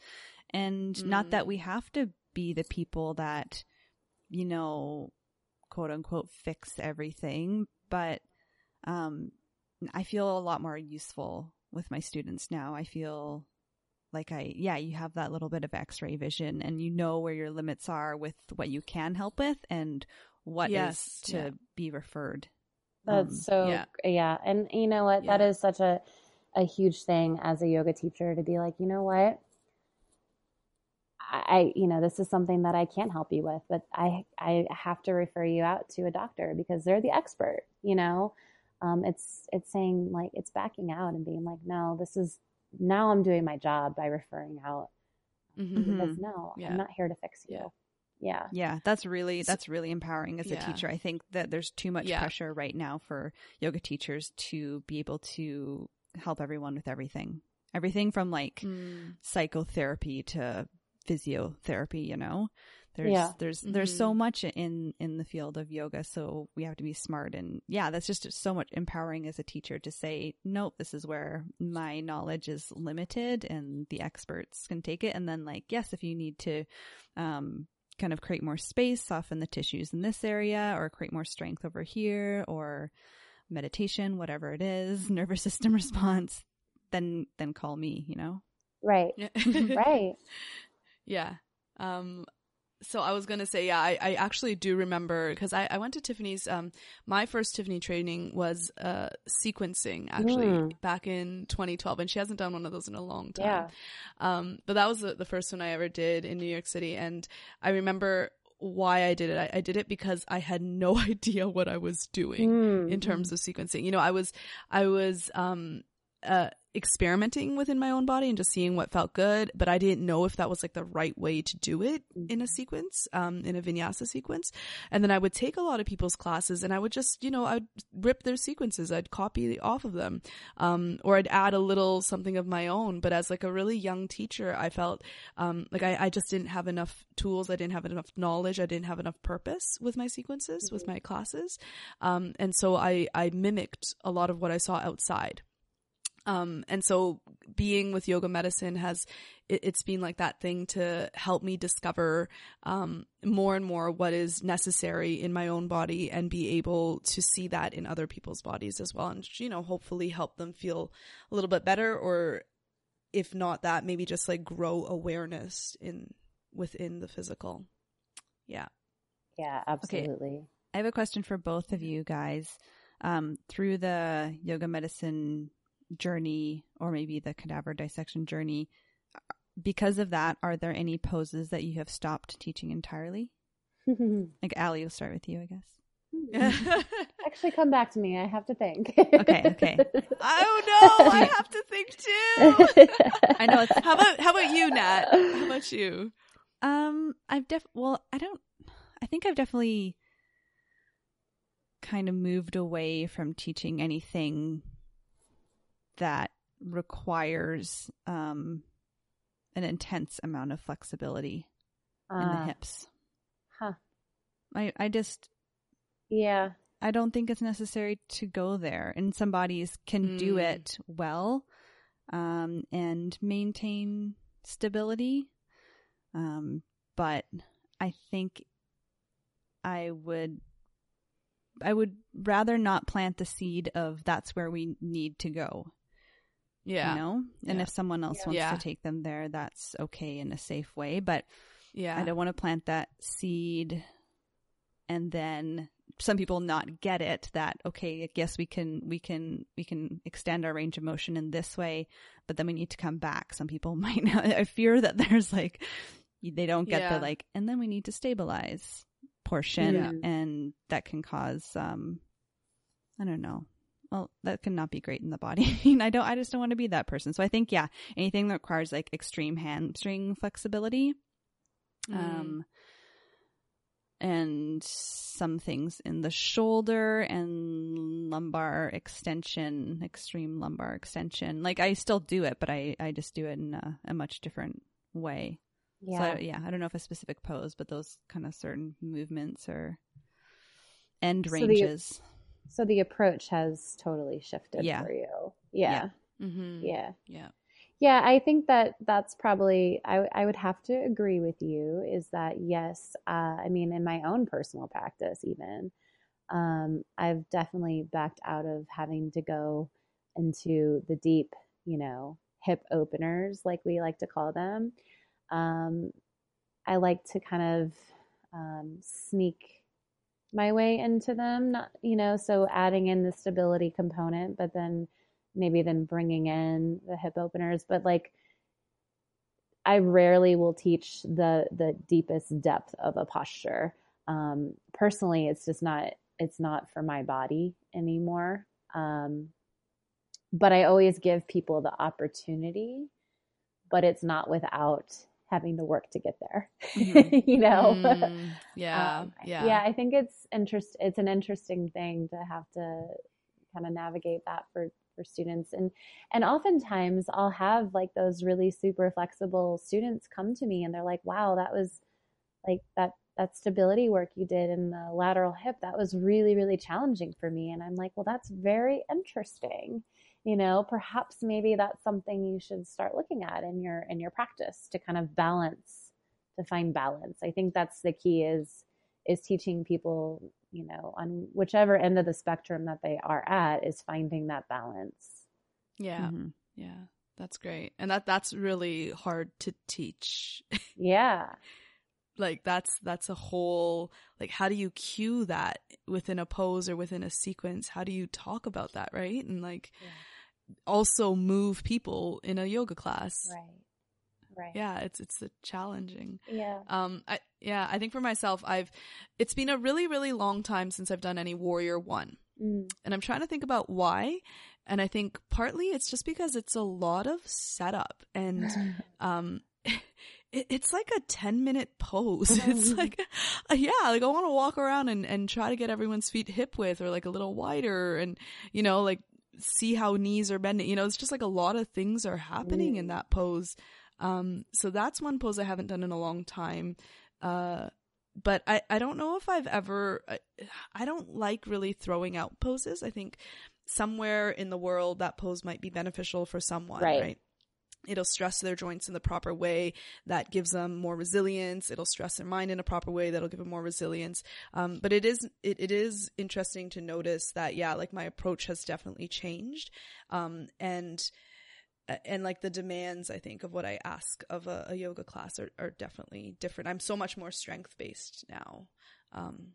and not that Mm. we have to be the people that you know, quote unquote, fix everything, but um, I feel a lot more useful with my students now. I feel like I, yeah, you have that little bit of x ray vision and you know where your limits are with what you can help with and what is Yes, to yeah. be referred. That's Um, so yeah. yeah. and you know what? That Yeah. is such a a huge thing as a yoga teacher to be like, you know what? I, you know this is something that I can't help you with, but I I have to refer you out to a doctor because they're the expert. You know, um, it's it's saying like it's backing out and being like, no, this is now I'm doing my job by referring out Mhm. because no, Yeah. I'm not here to fix you. Yeah. Yeah. Yeah, that's really that's really empowering as a teacher. I think that there's too much Yeah. pressure right now for yoga teachers to be able to help everyone with everything. Everything from like Mm. psychotherapy to physiotherapy, you know. There's Yeah. there's there's so Mhm. much in in the field of yoga, so we have to be smart and yeah, that's just so much empowering as a teacher to say, nope, this is where my knowledge is limited and the experts can take it and then like, yes, if you need to um kind of create more space, soften the tissues in this area or create more strength over here or meditation, whatever it is, nervous system response, then then call me, you know. Right. Right. Yeah. Um, so I was gonna say, yeah, I, I actually do remember because I, I went to Tiffany's. Um, my first Tiffany training was uh sequencing actually Mm. back in 2012, and she hasn't done one of those in a long time. Yeah. Um, but that was the, the first one I ever did in New York City, and I remember why I did it. I, I did it because I had no idea what I was doing Mm. in terms of sequencing. You know, I was, I was, um, uh, experimenting within my own body and just seeing what felt good, but I didn't know if that was like the right way to do it in a sequence, um, in a vinyasa sequence. And then I would take a lot of people's classes and I would just, you know, I'd rip their sequences. I'd copy off of them. Um, or I'd add a little something of my own. But as like a really young teacher, I felt, um, like I, I just didn't have enough tools. I didn't have enough knowledge. I didn't have enough purpose with my sequences, with my classes. Um, and so I, I mimicked a lot of what I saw outside. Um, and so being with yoga medicine has, it, it's been like that thing to help me discover, um, more and more what is necessary in my own body and be able to see that in other people's bodies as well. And, you know, hopefully help them feel a little bit better or if not that, maybe just like grow awareness in, within the physical. Yeah. Yeah, absolutely. I have a question for both of you guys. Um, through the yoga medicine journey, or maybe the cadaver dissection journey, because of that, are there any poses that you have stopped teaching entirely? like Allie, we'll start with you, I guess. Actually, come back to me. I have to think. okay, okay. Oh no, I have to think too. I know. It's... How about how about you, Nat? How about you? Um, I've def well, I don't. I think I've definitely kind of moved away from teaching anything that requires um an intense amount of flexibility uh, in the ah. hips. Huh. I I just yeah. I don't think it's necessary to go there. And some bodies can mm. do hmm. it well um, and maintain stability. Um, but I think I would I would rather not plant the seed of that's where we need to go. Yeah. You know? And yeah. if someone else yeah. wants yeah. to take them there, that's okay in a safe way. But yeah, I don't want to plant that seed and then some people not get it that okay i guess we can we can we can extend our range of motion in this way but then we need to come back some people might not i fear that there's like they don't get yeah. the like and then we need to stabilize portion yeah. and that can cause um i don't know well that can not be great in the body i don't i just don't want to be that person so i think yeah anything that requires like extreme hamstring flexibility mm. um and some things in the shoulder and lumbar extension, extreme lumbar extension. Like I still do it, but I, I just do it in a, a much different way. Yeah. So yeah, I don't know if a specific pose, but those kind of certain movements or end ranges. So the, so the approach has totally shifted yeah. for you. Yeah. Yeah. Mm-hmm. yeah. Yeah. Yeah, I think that that's probably, I, I would have to agree with you is that, yes, uh, I mean, in my own personal practice, even, um, I've definitely backed out of having to go into the deep, you know, hip openers, like we like to call them. Um, I like to kind of um, sneak my way into them, not, you know, so adding in the stability component, but then maybe then bringing in the hip openers. But like i rarely will teach the the deepest depth of a posture. Um, personally it's just not it's not for my body anymore. Um, but i always give people the opportunity but it's not without having to work to get there mm-hmm. you know? Mm, yeah um, yeah. yeah i think it's interest it's an interesting thing to have to kind of navigate that for for students. And and oftentimes I'll have like those really super flexible students come to me and they're like wow that was like that that stability work you did in the lateral hip that was really really challenging for me. And I'm like well that's very interesting you know perhaps maybe that's something you should start looking at in your in your practice to kind of balance to find balance I think that's the key is is teaching people you know, on whichever end of the spectrum that they are at is finding that balance. Yeah. Mm-hmm. Yeah. That's great. And that that's really hard to teach. Yeah. like that's that's a whole like how do you cue that within a pose or within a sequence? How do you talk about that, right? And like yeah. Also move people in a yoga class. Right. Right. Yeah, it's it's challenging. Yeah. Um I yeah, I think for myself I've it's been a really really long time since I've done any Warrior 1. Mm. And I'm trying to think about why and I think partly it's just because it's a lot of setup and um it, it's like a 10 minute pose. It's like, uh, yeah, like I want to walk around and, and try to get everyone's feet hip width or like a little wider and, you know, like see how knees are bending. You know, it's just like a lot of things are happening in that pose. Um, so that's one pose I haven't done in a long time. Uh, but I, I don't know if I've ever, I, I don't like really throwing out poses. I think somewhere in the world that pose might be beneficial for someone, right? right? It'll stress their joints in the proper way that gives them more resilience. It'll stress their mind in a proper way that'll give them more resilience. Um, but it is it, it is interesting to notice that yeah, like my approach has definitely changed. Um, and and like the demands i think of what i ask of a, a yoga class are, are, definitely different i'm so much more strength based now um,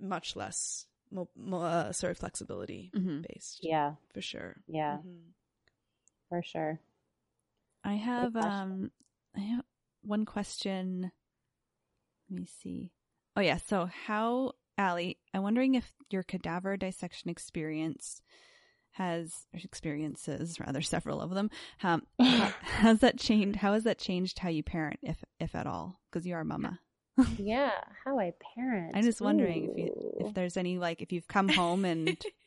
much less mo- mo- uh, sorry flexibility mm-hmm. based yeah for sure yeah mm-hmm. for sure i have um I have one question. Let me see. Oh yeah. So how, Allie? I'm wondering if your cadaver dissection experience has experiences rather several of them um, has that changed how has that changed how you parent if if at all because you are mama yeah how i parent i'm just wondering Ooh. if you if there's any like if you've come home and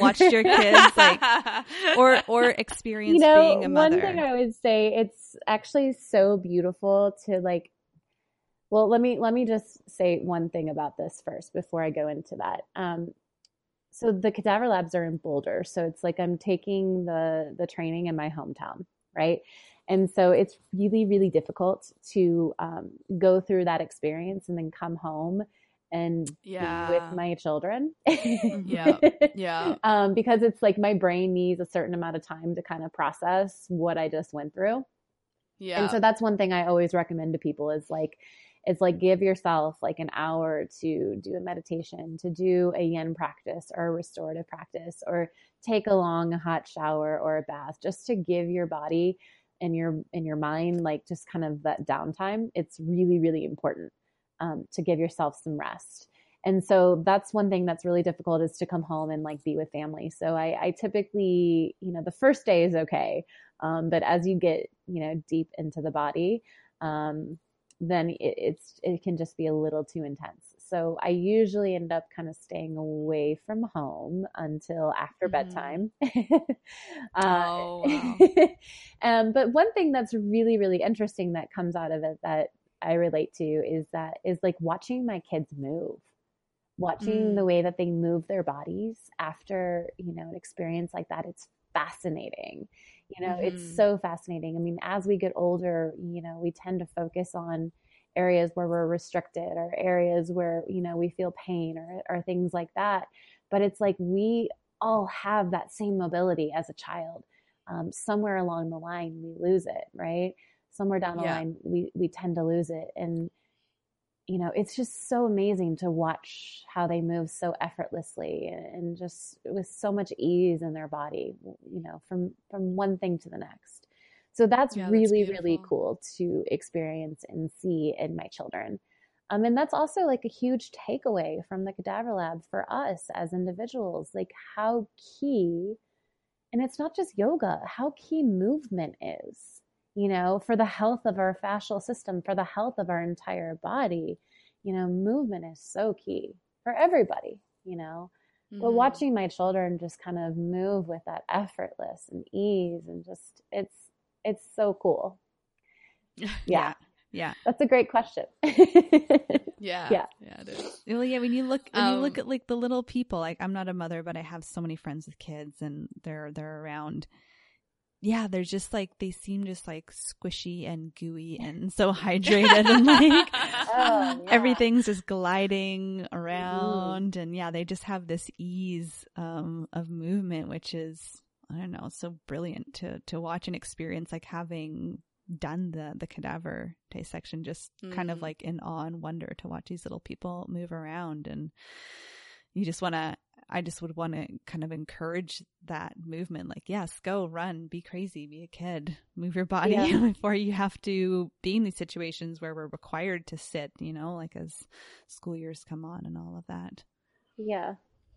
watched your kids like or or experienced you know, being a mother one thing i would say it's actually so beautiful to like well let me let me just say one thing about this first before i go into that um, so the cadaver labs are in Boulder. So it's like I'm taking the the training in my hometown, right? And so it's really, really difficult to um, go through that experience and then come home and yeah. be with my children. yeah. Yeah. Um, because it's like my brain needs a certain amount of time to kind of process what I just went through. Yeah. And so that's one thing I always recommend to people is like, it's like give yourself like an hour to do a meditation, to do a yin practice or a restorative practice, or take a long hot shower or a bath, just to give your body and your in your mind like just kind of that downtime. It's really really important um, to give yourself some rest. And so that's one thing that's really difficult is to come home and like be with family. So I, I typically, you know, the first day is okay. Um, but as you get, you know, deep into the body, um, then it, it's it can just be a little too intense. So I usually end up kind of staying away from home until after mm-hmm. bedtime. uh, oh, wow. um, but one thing that's really really interesting that comes out of it that I relate to is that is like watching my kids move watching mm. the way that they move their bodies after you know an experience like that it's fascinating you know, mm-hmm. it's so fascinating. I mean, as we get older, you know, we tend to focus on areas where we're restricted or areas where, you know, we feel pain or, or things like that. But it's like we all have that same mobility as a child. Um, somewhere along the line, we lose it, right? Somewhere down the yeah. line, we, we tend to lose it. And you know, it's just so amazing to watch how they move so effortlessly and just with so much ease in their body, you know, from from one thing to the next. So that's yeah, really that's really cool to experience and see in my children. Um, and that's also like a huge takeaway from the cadaver lab for us as individuals, like how key, and it's not just yoga, how key movement is you know, for the health of our fascial system, for the health of our entire body. You know, movement is so key for everybody, you know. Mm-hmm. But watching my children just kind of move with that effortless and ease and just it's it's so cool. Yeah. yeah. Yeah. That's a great question. yeah. Yeah. Yeah, it is. Well, yeah, when you look when um, you look um, at like the little people, like I'm not a mother, but I have so many friends with kids and they're they're around yeah, they're just like they seem just like squishy and gooey and so hydrated and like oh, yeah. everything's just gliding around and yeah, they just have this ease um, of movement, which is I don't know, so brilliant to to watch and experience. Like having done the the cadaver dissection, just mm-hmm. kind of mm-hmm. like in awe and wonder to watch these little people move around and you just want to I just would want to kind of encourage that movement. Like, yes, go run, be crazy, be a kid, move your body yeah. before you have to be in these situations where we're required to sit, you know, like as school years come on and all of that. Yeah.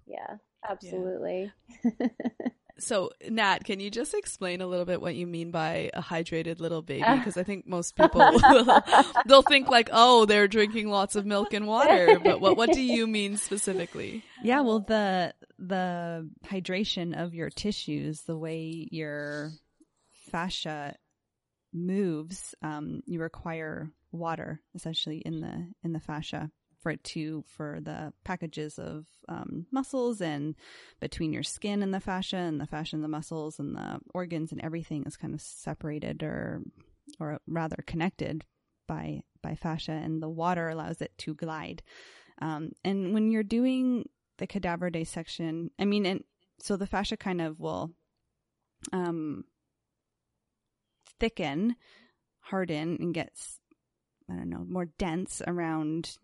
Yeah. Absolutely. Yeah. so Nat, can you just explain a little bit what you mean by a hydrated little baby? Because I think most people will, they'll think like, oh, they're drinking lots of milk and water. But what what do you mean specifically? Yeah, well, the the hydration of your tissues, the way your fascia moves, um, you require water essentially in the in the fascia for it to for the packages of um, muscles and between your skin and the fascia and the fascia and the muscles and the organs and everything is kind of separated or or rather connected by by fascia and the water allows it to glide. Um, and when you're doing the cadaver dissection i mean and so the fascia kind of will um thicken harden and gets I don't know, more dense around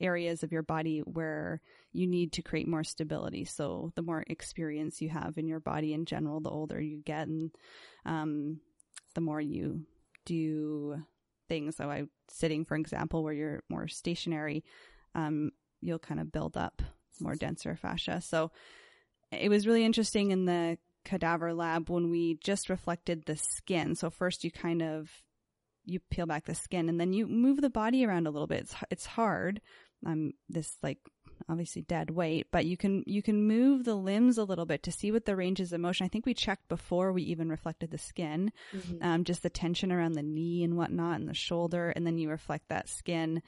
areas of your body where you need to create more stability. So the more experience you have in your body in general, the older you get and um, the more you do things. So I sitting, for example, where you're more stationary, um, you'll kind of build up more denser fascia. So it was really interesting in the cadaver lab when we just reflected the skin. So first you kind of you peel back the skin and then you move the body around a little bit. It's it's hard. I'm this like obviously dead weight, but you can you can move the limbs a little bit to see what the ranges of motion. I think we checked before we even reflected the skin, mm-hmm. um, just the tension around the knee and whatnot, and the shoulder, and then you reflect that skin.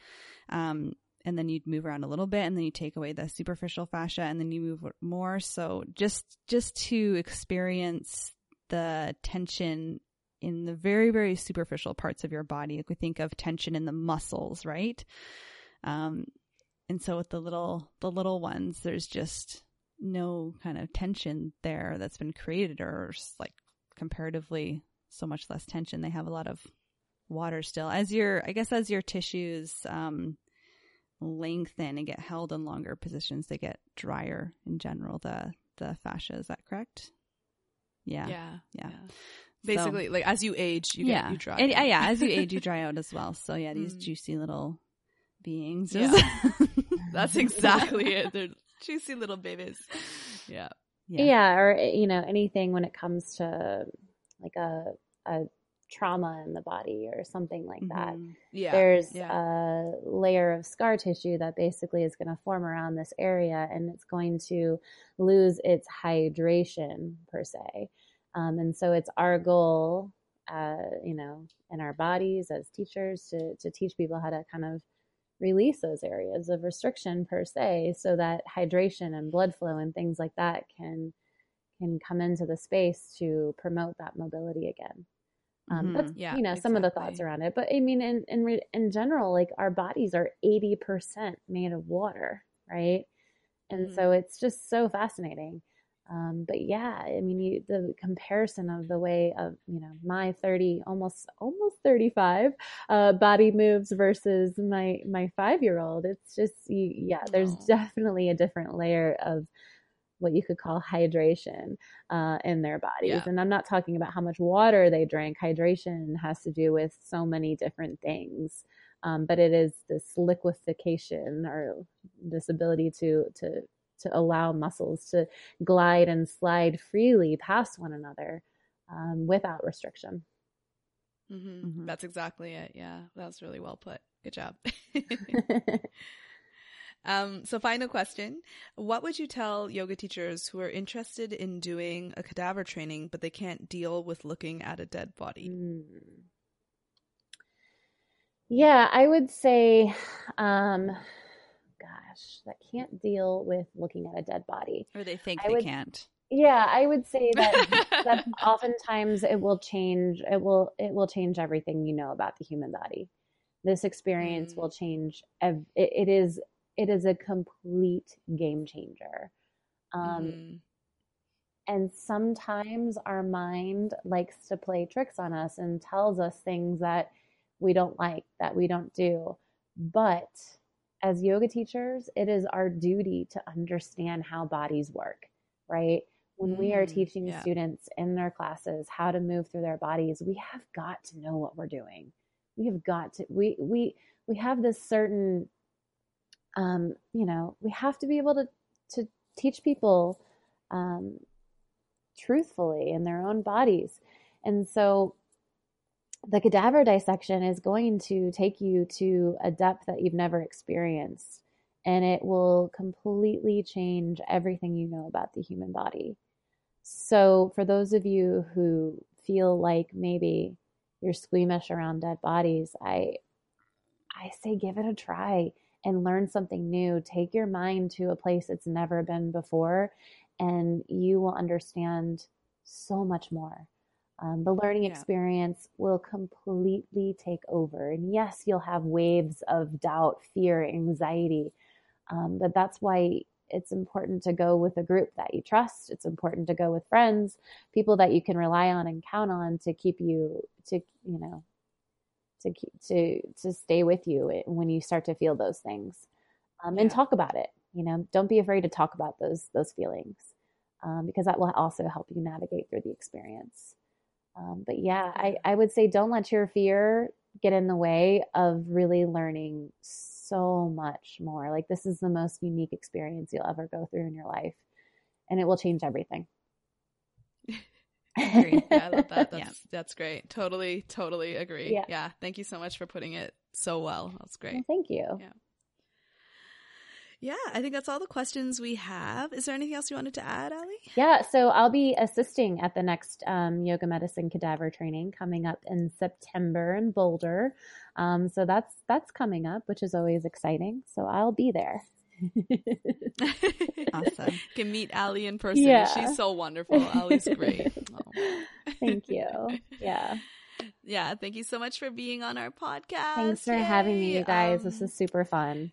Um, and then you'd move around a little bit and then you take away the superficial fascia and then you move more so just just to experience the tension in the very very superficial parts of your body like we think of tension in the muscles right um and so with the little the little ones there's just no kind of tension there that's been created or like comparatively so much less tension they have a lot of water still as your i guess as your tissues um lengthen and get held in longer positions, they get drier in general. The the fascia is that correct? Yeah, yeah, yeah. yeah. Basically, so, like as you age, you yeah, get, you dry. And, yeah, as you age, you dry out as well. So yeah, these mm. juicy little beings. Yeah. That's exactly it. They're juicy little babies. Yeah. yeah. Yeah, or you know anything when it comes to like a a trauma in the body or something like that. Mm-hmm. Yeah. There's yeah. a layer of scar tissue that basically is going to form around this area and it's going to lose its hydration per se. Um, and so it's our goal, uh, you know, in our bodies as teachers to, to teach people how to kind of release those areas of restriction per se so that hydration and blood flow and things like that can can come into the space to promote that mobility again. Um, mm-hmm. That's yeah, you know exactly. some of the thoughts around it, but I mean, in in in general, like our bodies are eighty percent made of water, right? And mm-hmm. so it's just so fascinating. Um, but yeah, I mean, you, the comparison of the way of you know my thirty, almost almost thirty five, uh, body moves versus my my five year old. It's just yeah, there's definitely a different layer of what you could call hydration uh, in their bodies. Yeah. And I'm not talking about how much water they drink. Hydration has to do with so many different things. Um, but it is this liquefaction or this ability to to to allow muscles to glide and slide freely past one another um, without restriction. Mm-hmm. Mm-hmm. That's exactly it. Yeah, that's really well put. Good job. Um, so final question. What would you tell yoga teachers who are interested in doing a cadaver training, but they can't deal with looking at a dead body? Mm. Yeah, I would say, um, gosh, that can't deal with looking at a dead body. Or they think I they would, can't. Yeah, I would say that that oftentimes it will change. It will it will change everything you know about the human body. This experience mm. will change. Ev- it, it is it is a complete game changer. Um, mm-hmm. And sometimes our mind likes to play tricks on us and tells us things that we don't like, that we don't do. But as yoga teachers, it is our duty to understand how bodies work, right? When we are mm, teaching yeah. students in their classes how to move through their bodies, we have got to know what we're doing. We have got to we we we have this certain um, you know, we have to be able to to teach people um, truthfully in their own bodies, and so the cadaver dissection is going to take you to a depth that you've never experienced, and it will completely change everything you know about the human body. So, for those of you who feel like maybe you're squeamish around dead bodies, I I say give it a try and learn something new. Take your mind to a place it's never been before, and you will understand so much more. Um, the learning yeah. experience will completely take over. And yes, you'll have waves of doubt, fear, anxiety. Um, but that's why it's important to go with a group that you trust. It's important to go with friends, people that you can rely on and count on to keep you to, you know, to to to stay with you when you start to feel those things, um, and talk about it. You know, don't be afraid to talk about those those feelings, um, because that will also help you navigate through the experience. Um, but yeah, I, I would say don't let your fear get in the way of really learning so much more. Like, this is the most unique experience you'll ever go through in your life, and it will change everything. agree. Yeah, I love that. That's yeah. that's great. Totally, totally agree. Yeah. yeah. Thank you so much for putting it so well. That's great. Well, thank you. Yeah. Yeah, I think that's all the questions we have. Is there anything else you wanted to add, Allie? Yeah, so I'll be assisting at the next um, yoga medicine cadaver training coming up in September in Boulder. Um, so that's that's coming up, which is always exciting. So I'll be there. awesome. Can meet Allie in person. Yeah. She's so wonderful. Allie's great. Oh. Thank you. Yeah. Yeah. Thank you so much for being on our podcast. Thanks for Yay. having me, you guys. Um, this is super fun.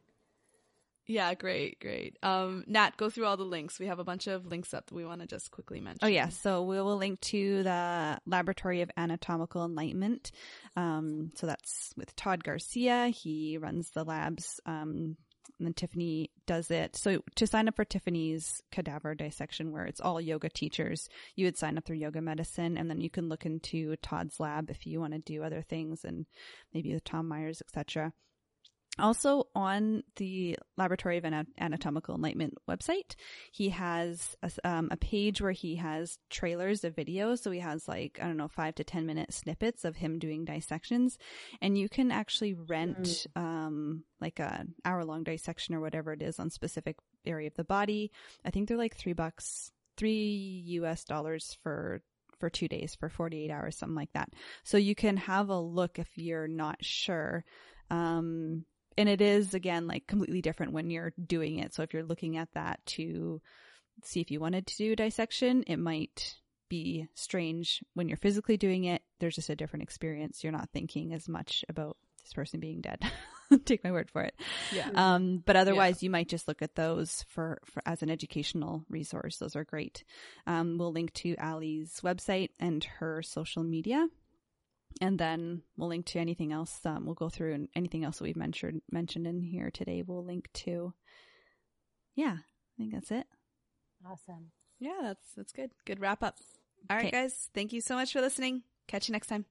Yeah, great, great. Um, Nat, go through all the links. We have a bunch of links up that we want to just quickly mention. Oh, yeah. So we will link to the Laboratory of Anatomical Enlightenment. Um, so that's with Todd Garcia. He runs the labs. Um, and then Tiffany does it. So to sign up for Tiffany's cadaver dissection, where it's all yoga teachers, you would sign up through Yoga Medicine, and then you can look into Todd's lab if you want to do other things, and maybe with Tom Myers, etc. Also, on the Laboratory of Anatomical Enlightenment website, he has a, um, a, page where he has trailers of videos. So he has like, I don't know, five to 10 minute snippets of him doing dissections. And you can actually rent, mm. um, like a hour long dissection or whatever it is on specific area of the body. I think they're like three bucks, three US dollars for for two days for 48 hours, something like that. So you can have a look if you're not sure. Um, and it is again like completely different when you're doing it. So if you're looking at that to see if you wanted to do dissection, it might be strange when you're physically doing it. There's just a different experience. You're not thinking as much about this person being dead. Take my word for it. Yeah. Um, but otherwise, yeah. you might just look at those for, for as an educational resource. Those are great. Um, we'll link to Allie's website and her social media and then we'll link to anything else. Um, we'll go through and anything else that we've mentioned mentioned in here today. We'll link to. Yeah, I think that's it. Awesome. Yeah, that's that's good. Good wrap up. All right, okay. guys. Thank you so much for listening. Catch you next time.